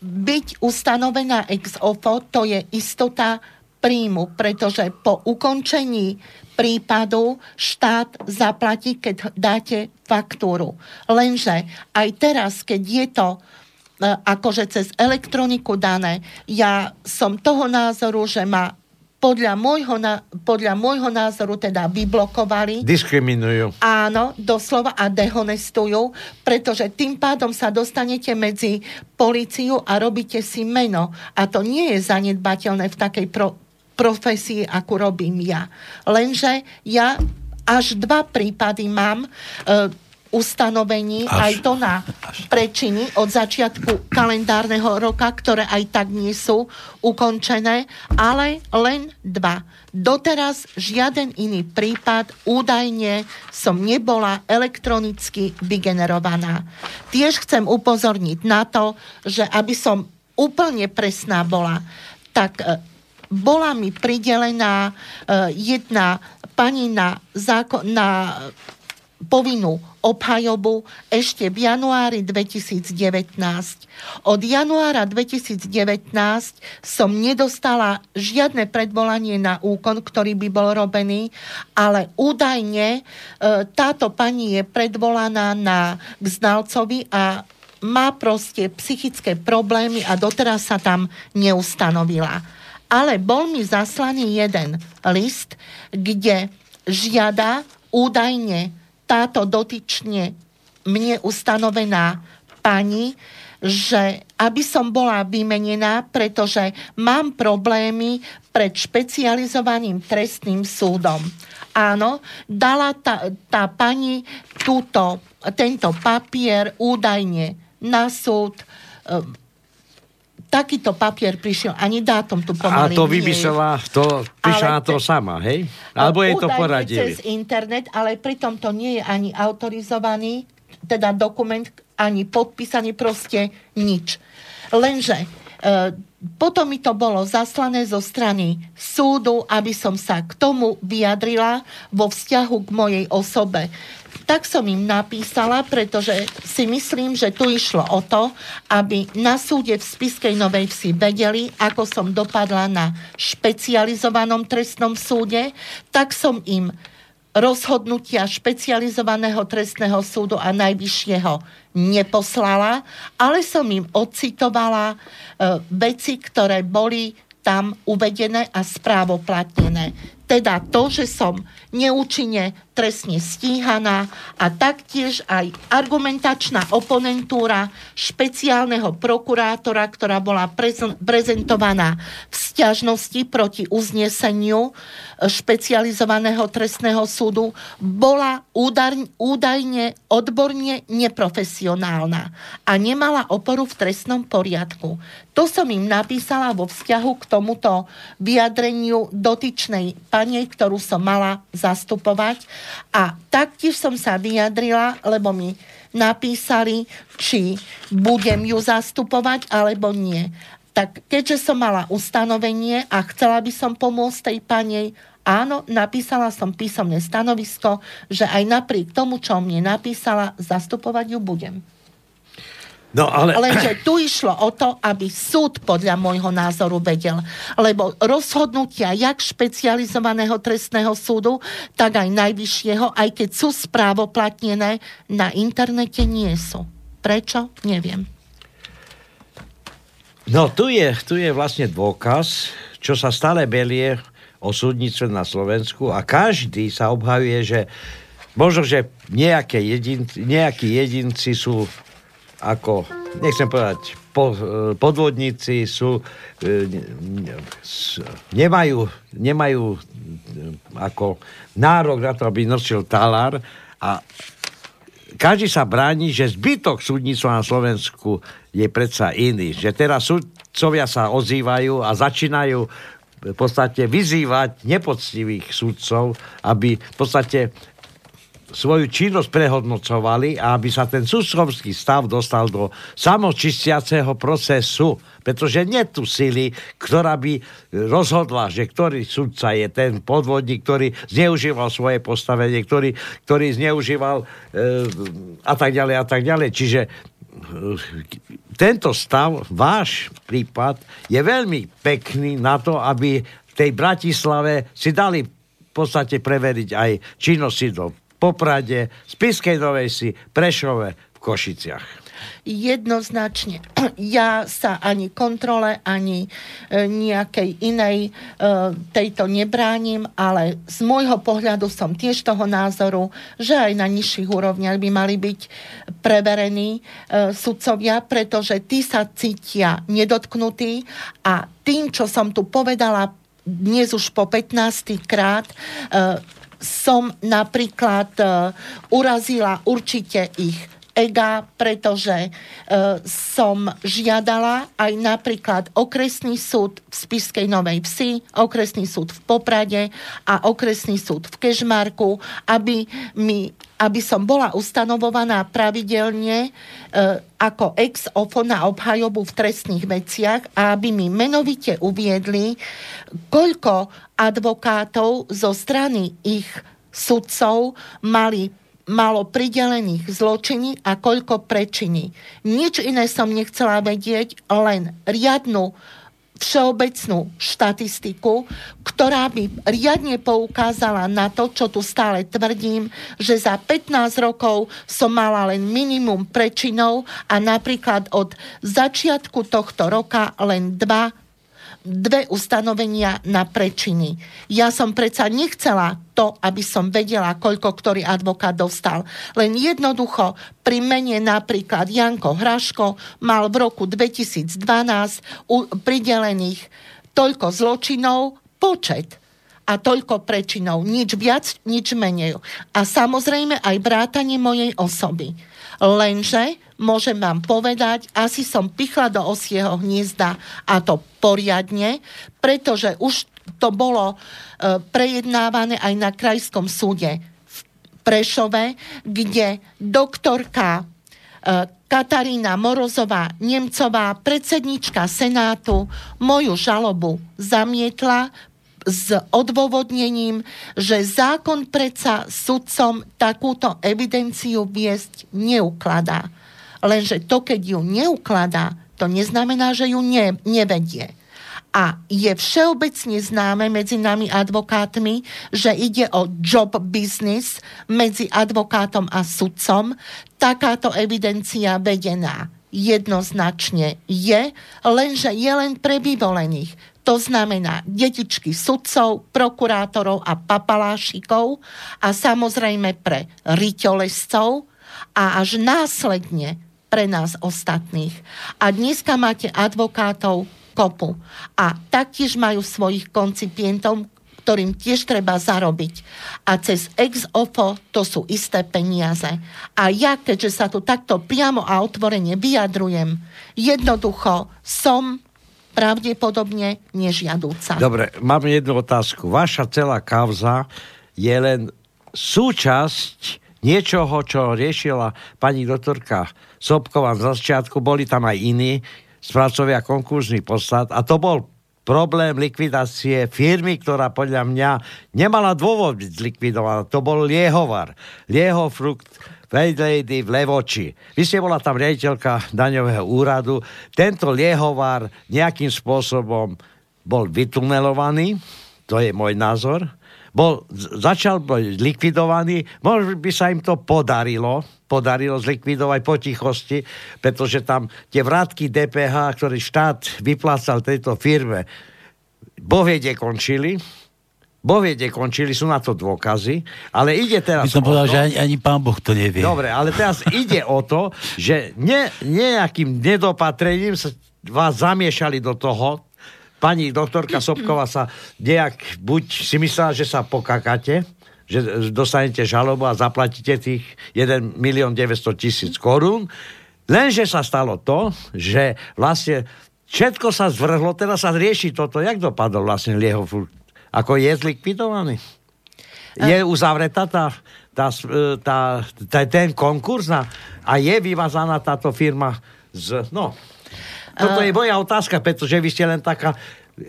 byť ustanovená ex ofo, to je istota príjmu, pretože po ukončení prípadu štát zaplatí, keď dáte faktúru. Lenže aj teraz, keď je to e, akože cez elektroniku dané, ja som toho názoru, že ma podľa môjho, podľa môjho názoru teda vyblokovali. Diskriminujú. Áno, doslova a dehonestujú, pretože tým pádom sa dostanete medzi policiu a robíte si meno. A to nie je zanedbateľné v takej pro, profesii, akú robím ja. Lenže ja až dva prípady mám e, ustanovení, Až. aj to na prečiny od začiatku kalendárneho roka, ktoré aj tak nie sú ukončené, ale len dva. Doteraz žiaden iný prípad údajne som nebola elektronicky vygenerovaná. Tiež chcem upozorniť na to, že aby som úplne presná bola, tak e, bola mi pridelená e, jedna pani na, zákon, na povinnú obhajobu ešte v januári 2019. Od januára 2019 som nedostala žiadne predvolanie na úkon, ktorý by bol robený, ale údajne e, táto pani je predvolaná na k znalcovi a má proste psychické problémy a doteraz sa tam neustanovila. Ale bol mi zaslaný jeden list, kde žiada údajne táto dotyčne mne ustanovená pani, že aby som bola vymenená, pretože mám problémy pred špecializovaným trestným súdom. Áno, dala tá, tá pani túto, tento papier údajne na súd. Takýto papier prišiel, ani dátum tu A pomaly to nie je. vymyslela, to Ale to sama, hej? Alebo jej to poradili? cez internet, ale pritom to nie je ani autorizovaný, teda dokument, ani podpísaný, proste nič. Lenže e, potom mi to bolo zaslané zo strany súdu, aby som sa k tomu vyjadrila vo vzťahu k mojej osobe. Tak som im napísala, pretože si myslím, že tu išlo o to, aby na súde v Spiskej Novej Vsi vedeli, ako som dopadla na špecializovanom trestnom súde, tak som im rozhodnutia špecializovaného trestného súdu a najvyššieho neposlala, ale som im ocitovala e, veci, ktoré boli tam uvedené a správoplatnené. Teda to, že som neúčinne trestne stíhaná a taktiež aj argumentačná oponentúra špeciálneho prokurátora, ktorá bola prezen- prezentovaná v sťažnosti proti uzneseniu e, špecializovaného trestného súdu, bola údajne odborne neprofesionálna a nemala oporu v trestnom poriadku. To som im napísala vo vzťahu k tomuto vyjadreniu dotyčnej pani, ktorú som mala zastupovať. A taktiež som sa vyjadrila, lebo mi napísali, či budem ju zastupovať, alebo nie. Tak keďže som mala ustanovenie a chcela by som pomôcť tej panej, áno, napísala som písomné stanovisko, že aj napriek tomu, čo mne napísala, zastupovať ju budem. No ale... Lenže tu išlo o to, aby súd podľa môjho názoru vedel. Lebo rozhodnutia jak špecializovaného trestného súdu, tak aj najvyššieho, aj keď sú správoplatnené, na internete nie sú. Prečo? Neviem. No tu je, tu je vlastne dôkaz, čo sa stále belie o súdnictve na Slovensku a každý sa obhajuje, že možno, že nejaké jedin, nejakí jedinci sú ako, nechcem povedať, po, podvodníci sú, nemajú, nemajú ako nárok na to, aby nosil talár a každý sa bráni, že zbytok súdnictva na Slovensku je predsa iný. Že teraz súdcovia sa ozývajú a začínajú v podstate vyzývať nepoctivých súdcov, aby v podstate svoju činnosť prehodnocovali a aby sa ten súdcovský stav dostal do samočistiaceho procesu. Pretože nie tu sily, ktorá by rozhodla, že ktorý sudca je ten podvodník, ktorý zneužíval svoje postavenie, ktorý, ktorý zneužíval e, a tak ďalej a tak ďalej. Čiže e, tento stav, váš prípad, je veľmi pekný na to, aby v tej Bratislave si dali v podstate preveriť aj činnosti do Poprade, Spiskej Novej Si, Prešove, v Košiciach jednoznačne. Ja sa ani kontrole, ani e, nejakej inej e, tejto nebránim, ale z môjho pohľadu som tiež toho názoru, že aj na nižších úrovniach by mali byť preverení e, sudcovia, pretože tí sa cítia nedotknutí a tým, čo som tu povedala dnes už po 15. krát, som napríklad urazila určite ich ega, pretože e, som žiadala aj napríklad okresný súd v Spiskej Novej Vsi, okresný súd v Poprade a okresný súd v Kežmarku, aby, mi, aby som bola ustanovovaná pravidelne e, ako ex ofo na obhajobu v trestných veciach a aby mi menovite uviedli, koľko advokátov zo strany ich sudcov mali malo pridelených zločiny a koľko prečiny. Nič iné som nechcela vedieť, len riadnu všeobecnú štatistiku, ktorá by riadne poukázala na to, čo tu stále tvrdím, že za 15 rokov som mala len minimum prečinov a napríklad od začiatku tohto roka len dva dve ustanovenia na prečiny. Ja som predsa nechcela to, aby som vedela, koľko ktorý advokát dostal. Len jednoducho pri mene napríklad Janko Hraško mal v roku 2012 pridelených toľko zločinov, počet a toľko prečinov. Nič viac, nič menej. A samozrejme aj vrátanie mojej osoby. Lenže môžem vám povedať, asi som pichla do osieho hniezda a to poriadne, pretože už to bolo e, prejednávané aj na krajskom súde v Prešove, kde doktorka e, Katarína Morozová Nemcová, predsednička Senátu, moju žalobu zamietla, s odôvodnením, že zákon predsa sudcom takúto evidenciu viesť neukladá. Lenže to, keď ju neukladá, to neznamená, že ju ne, nevedie. A je všeobecne známe medzi nami advokátmi, že ide o job business medzi advokátom a sudcom. Takáto evidencia vedená jednoznačne je, lenže je len pre vyvolených. To znamená detičky sudcov, prokurátorov a papalášikov a samozrejme pre ryťolescov a až následne pre nás ostatných. A dneska máte advokátov kopu a taktiež majú svojich koncipientov, ktorým tiež treba zarobiť. A cez ex ofo to sú isté peniaze. A ja, keďže sa tu takto priamo a otvorene vyjadrujem, jednoducho som pravdepodobne nežiadúca. Dobre, mám jednu otázku. Vaša celá kauza je len súčasť niečoho, čo riešila pani doktorka Sobková na začiatku. Boli tam aj iní spracovia konkurzný poslad a to bol problém likvidácie firmy, ktorá podľa mňa nemala dôvod byť zlikvidovaná. To bol Liehovar. Liehofrukt Trade Lady v Levoči. Vy ste bola tam riaditeľka daňového úradu. Tento liehovar nejakým spôsobom bol vytunelovaný, to je môj názor, bol, začal byť likvidovaný, možno by sa im to podarilo, podarilo zlikvidovať po tichosti, pretože tam tie vrátky DPH, ktorý štát vyplácal tejto firme, boh vie, končili, Boh vie, kde končili, sú na to dôkazy, ale ide teraz... By som povedal, to, že ani, ani pán Boh to nevie. Dobre, ale teraz ide o to, že ne, nejakým nedopatrením sa vás zamiešali do toho, pani doktorka Sobková sa nejak, buď si myslela, že sa pokakate, že dostanete žalobu a zaplatíte tých 1 milión 900 tisíc korún, lenže sa stalo to, že vlastne všetko sa zvrhlo, teraz sa rieši toto, jak dopadol vlastne Lieho ako je zlikvidovaný? Je uzavretá tá, tá, tá, tá, ten konkurs a, a je vyvazaná táto firma z... No, toto je moja otázka, pretože vy ste len taká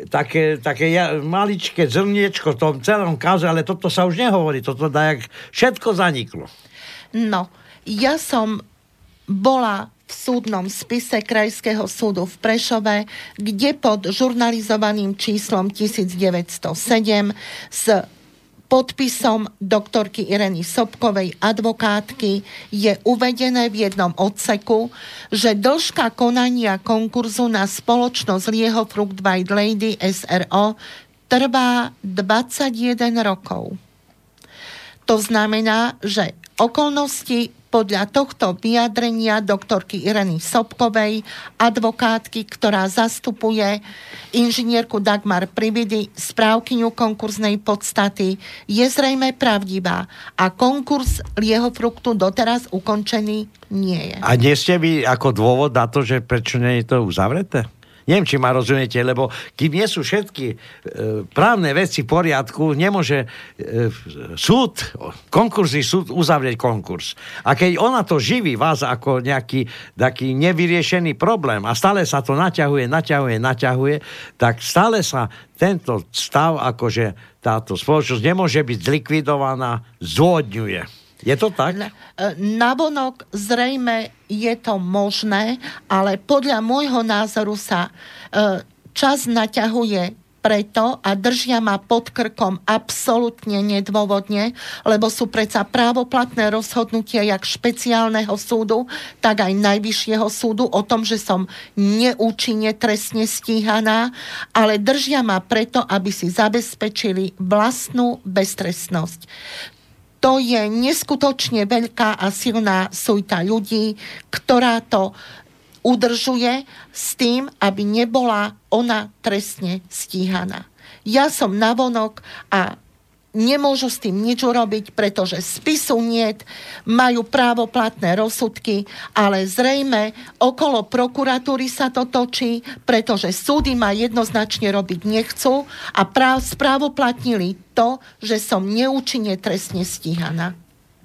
také, také maličké zrniečko v tom celom kauze, ale toto sa už nehovorí, toto dá, jak všetko zaniklo. No, ja som bola v súdnom spise Krajského súdu v Prešove, kde pod žurnalizovaným číslom 1907 s podpisom doktorky Ireny Sobkovej advokátky je uvedené v jednom odseku, že dĺžka konania konkurzu na spoločnosť Lieho Fruit White Lady SRO trvá 21 rokov. To znamená, že okolnosti podľa tohto vyjadrenia doktorky Ireny Sobkovej, advokátky, ktorá zastupuje inžinierku Dagmar Prividy, správkyňu konkurznej podstaty, je zrejme pravdivá a konkurs Lieho fruktu doteraz ukončený nie je. A nie ste vy ako dôvod na to, že prečo nie je to uzavreté? Neviem, či ma rozumiete, lebo kým nie sú všetky e, právne veci v poriadku, nemôže e, súd, konkurzný súd uzavrieť konkurs. A keď ona to živí vás ako nejaký taký nevyriešený problém a stále sa to naťahuje, naťahuje, naťahuje, tak stále sa tento stav, akože táto spoločnosť nemôže byť zlikvidovaná, zôdňuje. Je to tak? E, navonok zrejme je to možné, ale podľa môjho názoru sa e, čas naťahuje preto a držia ma pod krkom absolútne nedôvodne, lebo sú predsa právoplatné rozhodnutia jak špeciálneho súdu, tak aj najvyššieho súdu o tom, že som neúčinne trestne stíhaná, ale držia ma preto, aby si zabezpečili vlastnú beztrestnosť to je neskutočne veľká a silná sújta ľudí, ktorá to udržuje s tým, aby nebola ona trestne stíhaná. Ja som navonok a nemôžu s tým nič urobiť, pretože spisu niet, majú právoplatné rozsudky, ale zrejme okolo prokuratúry sa to točí, pretože súdy ma jednoznačne robiť nechcú a práv, správoplatnili to, že som neúčinne trestne stíhaná.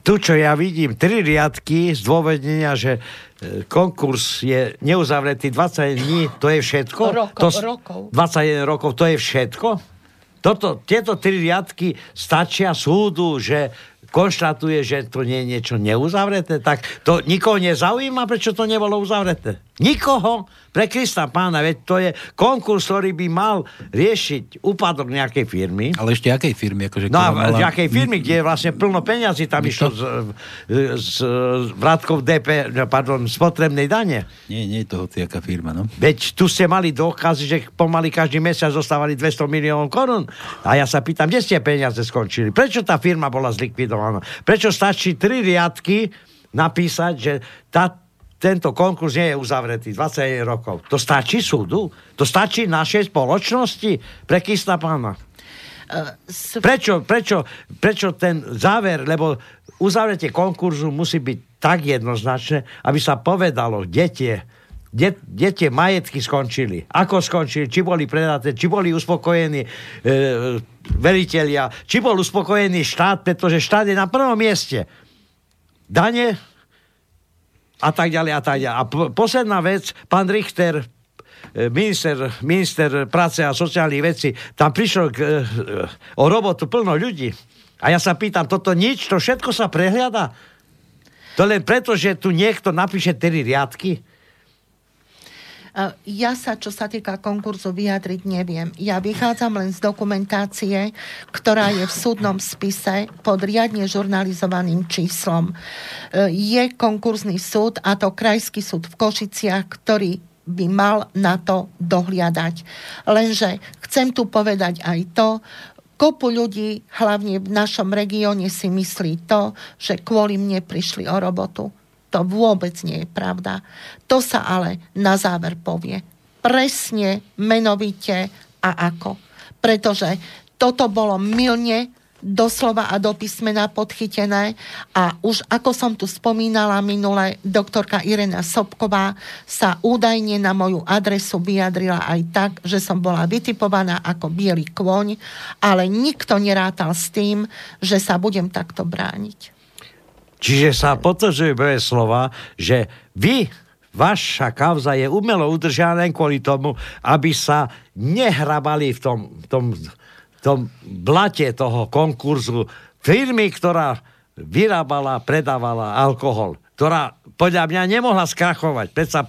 Tu, čo ja vidím, tri riadky zdôvodnenia, že e, konkurs je neuzavretý 20 dní, to je všetko? Roko, to, rokov. 21 rokov, to je všetko? Toto, tieto tri riadky stačia súdu, že konštatuje, že to nie je niečo neuzavreté, tak to nikoho nezaujíma, prečo to nebolo uzavreté. Nikoho? Pre Krista pána, veď to je konkurs, ktorý by mal riešiť úpadok nejakej firmy. Ale ešte akej firmy? Akože no a mala... akej firmy, kde je vlastne plno peňazí tam išlo z, z, z vrátkov DP, pardon, spotrebnej dane. Nie, nie je to hociaká firma, no. Veď tu ste mali dôkazy, že pomaly každý mesiac zostávali 200 miliónov korún. A ja sa pýtam, kde ste peniaze skončili? Prečo tá firma bola zlikvidovaná? Prečo stačí tri riadky napísať, že tá, tento konkurs nie je uzavretý 20 rokov. To stačí súdu? To stačí našej spoločnosti? Pre kista pána? Uh, prečo, prečo, prečo ten záver, lebo uzavretie konkurzu musí byť tak jednoznačné, aby sa povedalo, kde tie, kde, kde tie majetky skončili, ako skončili, či boli predaté, či boli uspokojení e, veriteľia, či bol uspokojený štát, pretože štát je na prvom mieste. Dane, a tak ďalej a tak ďalej. A posledná vec, pán Richter, e, minister, minister práce a sociálnych vecí, tam prišlo k, e, o robotu plno ľudí. A ja sa pýtam, toto nič, to všetko sa prehliada? To len preto, že tu niekto napíše tri riadky? Ja sa, čo sa týka konkurzu, vyjadriť neviem. Ja vychádzam len z dokumentácie, ktorá je v súdnom spise pod riadne žurnalizovaným číslom. E, je konkurzný súd, a to Krajský súd v Košiciach, ktorý by mal na to dohliadať. Lenže chcem tu povedať aj to, Kopu ľudí, hlavne v našom regióne, si myslí to, že kvôli mne prišli o robotu. To vôbec nie je pravda. To sa ale na záver povie. Presne, menovite a ako. Pretože toto bolo milne doslova a do písmena podchytené a už ako som tu spomínala minule, doktorka Irena Sobková sa údajne na moju adresu vyjadrila aj tak, že som bola vytipovaná ako biely kôň, ale nikto nerátal s tým, že sa budem takto brániť. Čiže sa potvrdzujú slova, že vy vaša kauza je umelo udržaná kvôli tomu, aby sa nehrabali v tom, tom tom blate toho konkurzu firmy, ktorá vyrábala, predávala alkohol, ktorá podľa mňa nemohla skrachovať. Predsa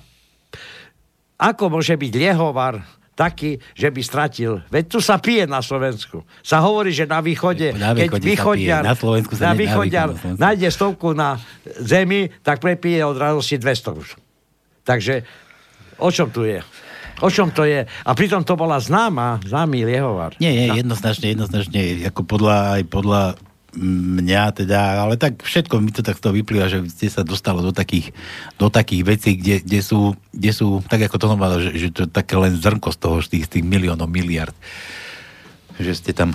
ako môže byť liehovar taký, že by stratil. Veď tu sa pije na Slovensku. Sa hovorí, že na východe, na keď východňar, na, Slovensku sa na východňar nájde stovku na zemi, tak prepije od radosti 200 už. Takže o čom tu je? O čom to je? A pritom to bola známa, známy liehovar. Nie, nie, jednoznačne, jednoznačne, ako podľa, aj podľa mňa teda, ale tak všetko mi to takto vyplýva, že ste sa dostalo do takých, do takých vecí, kde, kde, sú, kde sú, tak ako to normálne, že, že to také len zrnko z toho, z tých, z tých miliónov, miliard. Že ste tam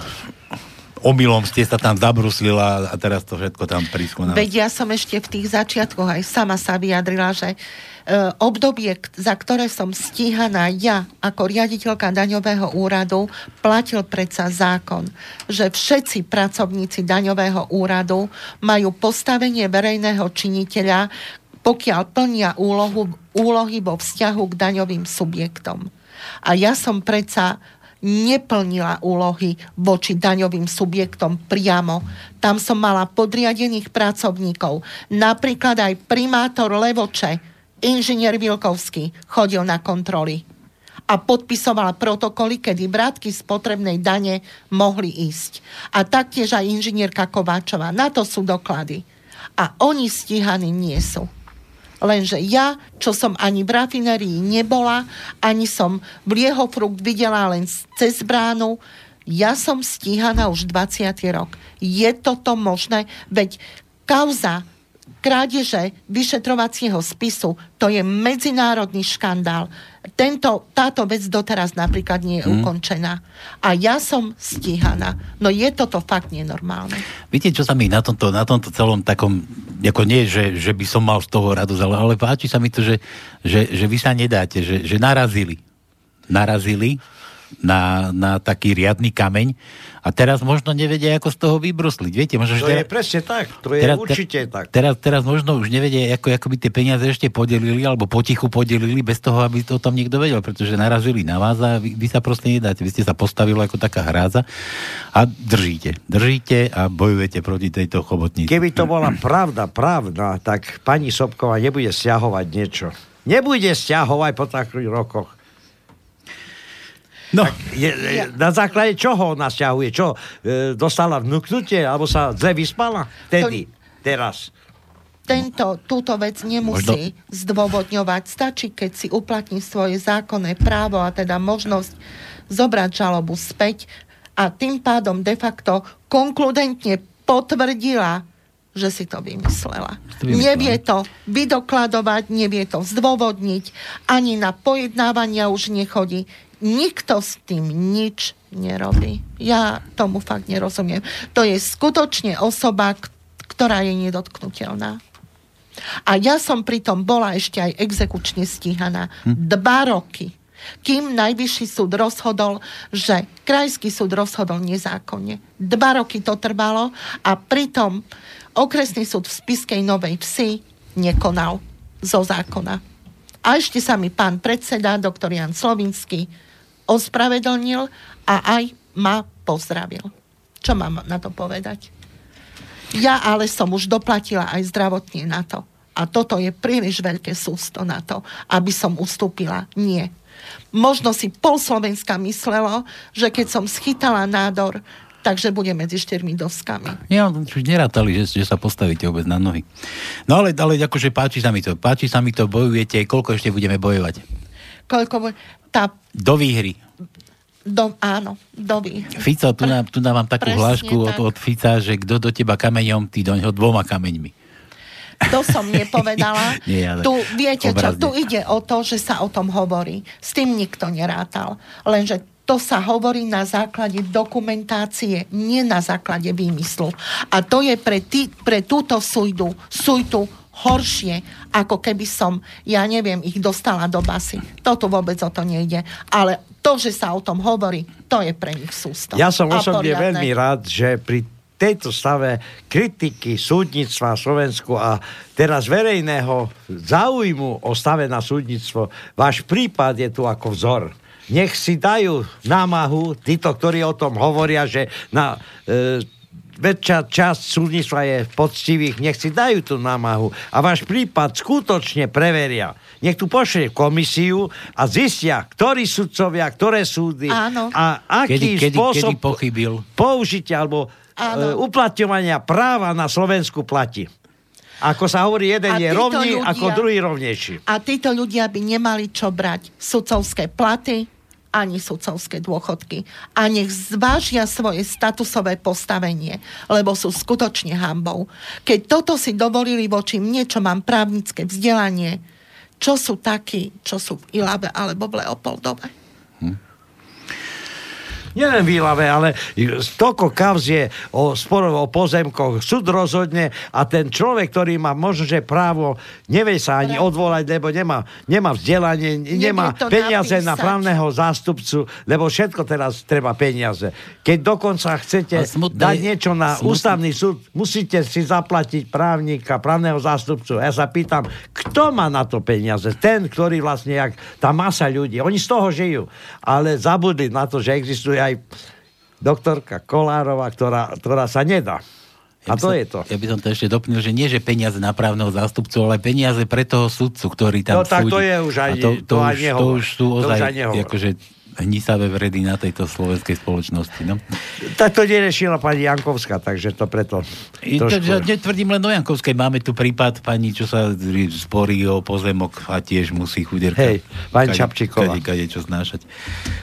omylom ste sa tam zabruslila a teraz to všetko tam prísku. Veď ja som ešte v tých začiatkoch aj sama sa vyjadrila, že E, obdobie, za ktoré som stíhaná ja ako riaditeľka daňového úradu, platil predsa zákon, že všetci pracovníci daňového úradu majú postavenie verejného činiteľa, pokiaľ plnia úlohu, úlohy vo vzťahu k daňovým subjektom. A ja som predsa neplnila úlohy voči daňovým subjektom priamo. Tam som mala podriadených pracovníkov. Napríklad aj primátor Levoče, inžinier Vilkovský chodil na kontroly a podpisoval protokoly, kedy vrátky z potrebnej dane mohli ísť. A taktiež aj inžinierka Kováčová. Na to sú doklady. A oni stíhaní nie sú. Lenže ja, čo som ani v rafinerii nebola, ani som v Liehofrukt videla len cez bránu, ja som stíhaná už 20. rok. Je toto možné? Veď kauza krádeže vyšetrovacieho spisu, to je medzinárodný škandál. Tento, táto vec doteraz napríklad nie je hmm. ukončená. A ja som stíhaná. No je toto fakt nenormálne. Viete, čo sa mi na tomto, na tomto celom takom, ako nie, že, že by som mal z toho radosť, ale, ale páči sa mi to, že, že, že vy sa nedáte, že, že narazili. Narazili na, na taký riadny kameň a teraz možno nevedia, ako z toho vybrusliť. Viete, možno, to teraz, je presne tak, to je teraz, určite tak. Teraz, teraz možno už nevedia, ako, ako by tie peniaze ešte podelili, alebo potichu podelili, bez toho, aby to tam niekto vedel, pretože narazili na vás a vy, vy sa proste nedáte. Vy ste sa postavili ako taká hráza a držíte. Držíte a bojujete proti tejto chobotnici. Keby to bola pravda, pravda, tak pani Sobková nebude stiahovať niečo. Nebude stiahovať po takých rokoch. No. Tak je, je, na základe čoho ona stiahuje? Čo? E, dostala vnúknutie? Alebo sa zle vyspala? Tedy, to... teraz. Tento, túto vec nemusí Možno... zdôvodňovať. Stačí, keď si uplatní svoje zákonné právo a teda možnosť zobrať žalobu späť a tým pádom de facto konkludentne potvrdila, že si to vymyslela. Nevie to vydokladovať, nevie to zdôvodniť, ani na pojednávania už nechodí nikto s tým nič nerobí. Ja tomu fakt nerozumiem. To je skutočne osoba, ktorá je nedotknutelná. A ja som pritom bola ešte aj exekučne stíhaná. Hm. Dva roky. Kým najvyšší súd rozhodol, že krajský súd rozhodol nezákonne. Dva roky to trvalo a pritom okresný súd v Spiskej Novej Vsi nekonal zo zákona. A ešte sa mi pán predseda, doktor Jan Slovinský, ospravedlnil a aj ma pozdravil. Čo mám na to povedať? Ja ale som už doplatila aj zdravotne na to. A toto je príliš veľké sústo na to, aby som ustúpila. Nie. Možno si pol Slovenska myslelo, že keď som schytala nádor, takže bude medzi štyrmi doskami. Ja už nerátali, že, že sa postavíte vôbec na nohy. No ale, ale akože páči sa mi to. Páči sa mi to, bojujete. Koľko ešte budeme bojovať? Koľko... Tá... Do výhry. Do, áno, doby. Fico, tu, nám, tu dávam takú Presne hlášku od, tak. od Fica, že kto do teba kameňom, ty do neho dvoma kameňmi. To som nepovedala. Nie, ale tu, viete čo, tu ide o to, že sa o tom hovorí. S tým nikto nerátal. Lenže to sa hovorí na základe dokumentácie, nie na základe výmyslu. A to je pre, tý, pre túto sújdu, sújtu horšie, ako keby som, ja neviem, ich dostala do basy. Toto vôbec o to nejde. Ale to, že sa o tom hovorí, to je pre nich sústo. Ja som osobne veľmi rád, že pri tejto stave kritiky súdnictva Slovensku a teraz verejného záujmu o stave na súdnictvo, váš prípad je tu ako vzor. Nech si dajú námahu títo, ktorí o tom hovoria, že na e, väčšia časť súdnictva je poctivých, nech si dajú tú námahu a váš prípad skutočne preveria. Nech tu pošle komisiu a zistia, ktorí sudcovia, ktoré súdy Áno. a aký Kedy, kedy, spôsob kedy pochybil? použitia alebo e, Áno. uplatňovania práva na Slovensku platí. Ako sa hovorí, jeden A je rovný, ľudia- ako druhý rovnejší. A títo ľudia by nemali čo brať sudcovské platy ani sudcovské dôchodky. A nech zvážia svoje statusové postavenie, lebo sú skutočne hambou. Keď toto si dovolili voči mne, čo mám právnické vzdelanie, čo sú takí, čo sú v Ilave alebo v Leopoldove. Nielen v Ilave, ale toľko kauz je o sporov o pozemkoch. Súd rozhodne a ten človek, ktorý má možno, že právo, nevie sa ani odvolať, lebo nemá, nemá vzdelanie, nemá peniaze na napísať. právneho zástupcu, lebo všetko teraz treba peniaze. Keď dokonca chcete smutné dať niečo na smutné- ústavný súd, musíte si zaplatiť právnika, právneho zástupcu. Ja sa pýtam, kto má na to peniaze? Ten, ktorý vlastne, jak tá masa ľudí, oni z toho žijú. Ale zabudli na to, že existuje aj doktorka Kolárova, ktorá, ktorá sa nedá. A Ja by to som, je to. Ja by som to ešte doplnil, že nie, že peniaze na právneho zástupcu, ale peniaze pre toho sudcu, ktorý tam No tak to je už aj- A to, to to, už, to už sú To už ozaj aj nehovor. akože hnisavé vredy na tejto slovenskej spoločnosti. No. Tak to neriešila pani Jankovská, takže to preto to, netvrdím len o Jankovskej. Máme tu prípad pani, čo sa sporí o pozemok a tiež musí chuderka. Hej, pani Čapčíková. Kade, kade čo znášať.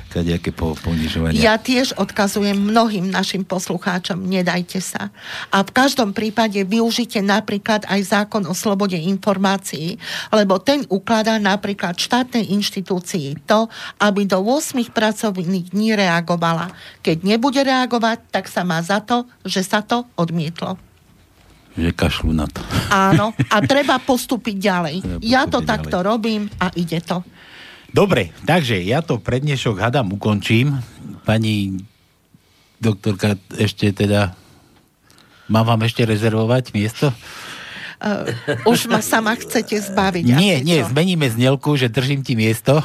Kade aké po, ponižovania. Ja tiež odkazujem mnohým našim poslucháčom, nedajte sa. A v každom prípade využite napríklad aj zákon o slobode informácií, lebo ten ukladá napríklad štátnej inštitúcii to, aby do 8 pracovných dní reagovala. Keď nebude reagovať, tak sa má za to, že sa to odmietlo. Že kašľú na to. Áno, a treba postúpiť ďalej. Treba Ja to postúpiť takto ďalej. robím a ide to. Dobre, takže ja to prednešok hadam ukončím. Pani doktorka, ešte teda... Mám vám ešte rezervovať miesto? Uh, už ma sama chcete zbaviť. Nie, nie, čo? zmeníme znelku, že držím ti miesto.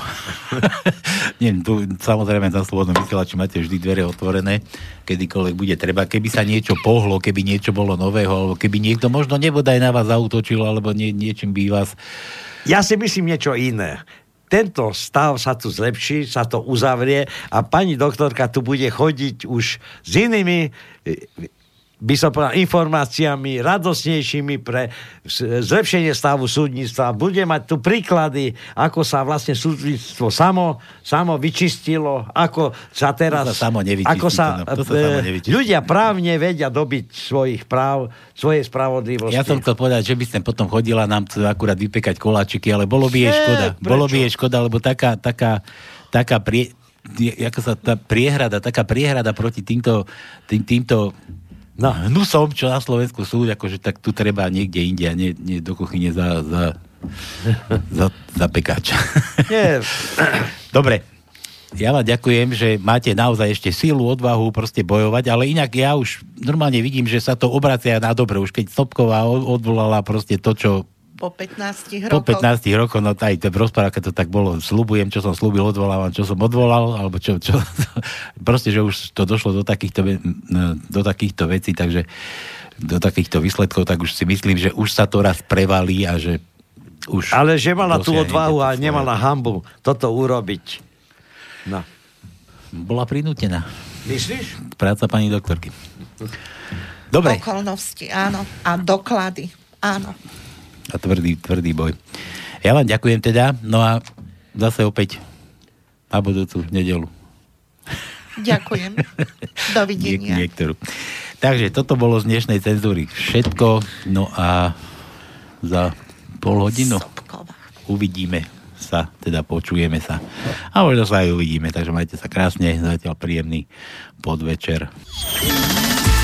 nie, tu samozrejme na slobodnom vysielači máte vždy dvere otvorené, kedykoľvek bude treba. Keby sa niečo pohlo, keby niečo bolo nového, alebo keby niekto možno nebodaj na vás zautočil, alebo nie, niečím by vás... Ja si myslím niečo iné. Tento stav sa tu zlepší, sa to uzavrie a pani doktorka tu bude chodiť už s inými by som povedal, informáciami radosnejšími pre zlepšenie stavu súdnictva. Bude mať tu príklady, ako sa vlastne súdnictvo samo, samo vyčistilo, ako sa teraz... To sa samo nevyčistí, ako sa, to- to sa e, samo nevyčistí. ľudia právne vedia dobiť svojich práv, svojej spravodlivosti. Ja som chcel povedať, že by som potom chodila nám tu akurát vypekať koláčiky, ale bolo by jej škoda. prečo? Bolo by jej škoda, lebo taká, taká, taká prie, ako sa tá priehrada, taká priehrada proti týmto, tým, týmto no, hnusom, čo na Slovensku sú, akože tak tu treba niekde inde a nie, nie do kuchyne za, za, za, za pekáča. Nie, Dobre, ja vám ďakujem, že máte naozaj ešte sílu, odvahu proste bojovať, ale inak ja už normálne vidím, že sa to obracia na dobre. Už keď Stopková odvolala proste to, čo Po 15 po rokoch. 15 rokoch, no aj to v rozprávke to tak bolo, slubujem, čo som slúbil, odvolávam, čo som odvolal, alebo čo, čo proste, že už to došlo do takýchto, no, do takýchto vecí, takže do takýchto výsledkov, tak už si myslím, že už sa to raz prevalí a že už... ale že mala tú odvahu a nemala hambu toto urobiť. No. Bola prinútená. Myslíš? Práca pani doktorky. Dobre. Okolnosti, áno. A doklady, áno. A tvrdý, tvrdý boj. Ja vám ďakujem teda, no a zase opäť na budúcu nedelu. Ďakujem. Dovidenia. Nie, niektorú. Takže toto bolo z dnešnej cenzúry všetko. No a za pol hodinu Sobkova. uvidíme sa, teda počujeme sa. A možno sa aj uvidíme, takže majte sa krásne, zatiaľ príjemný podvečer.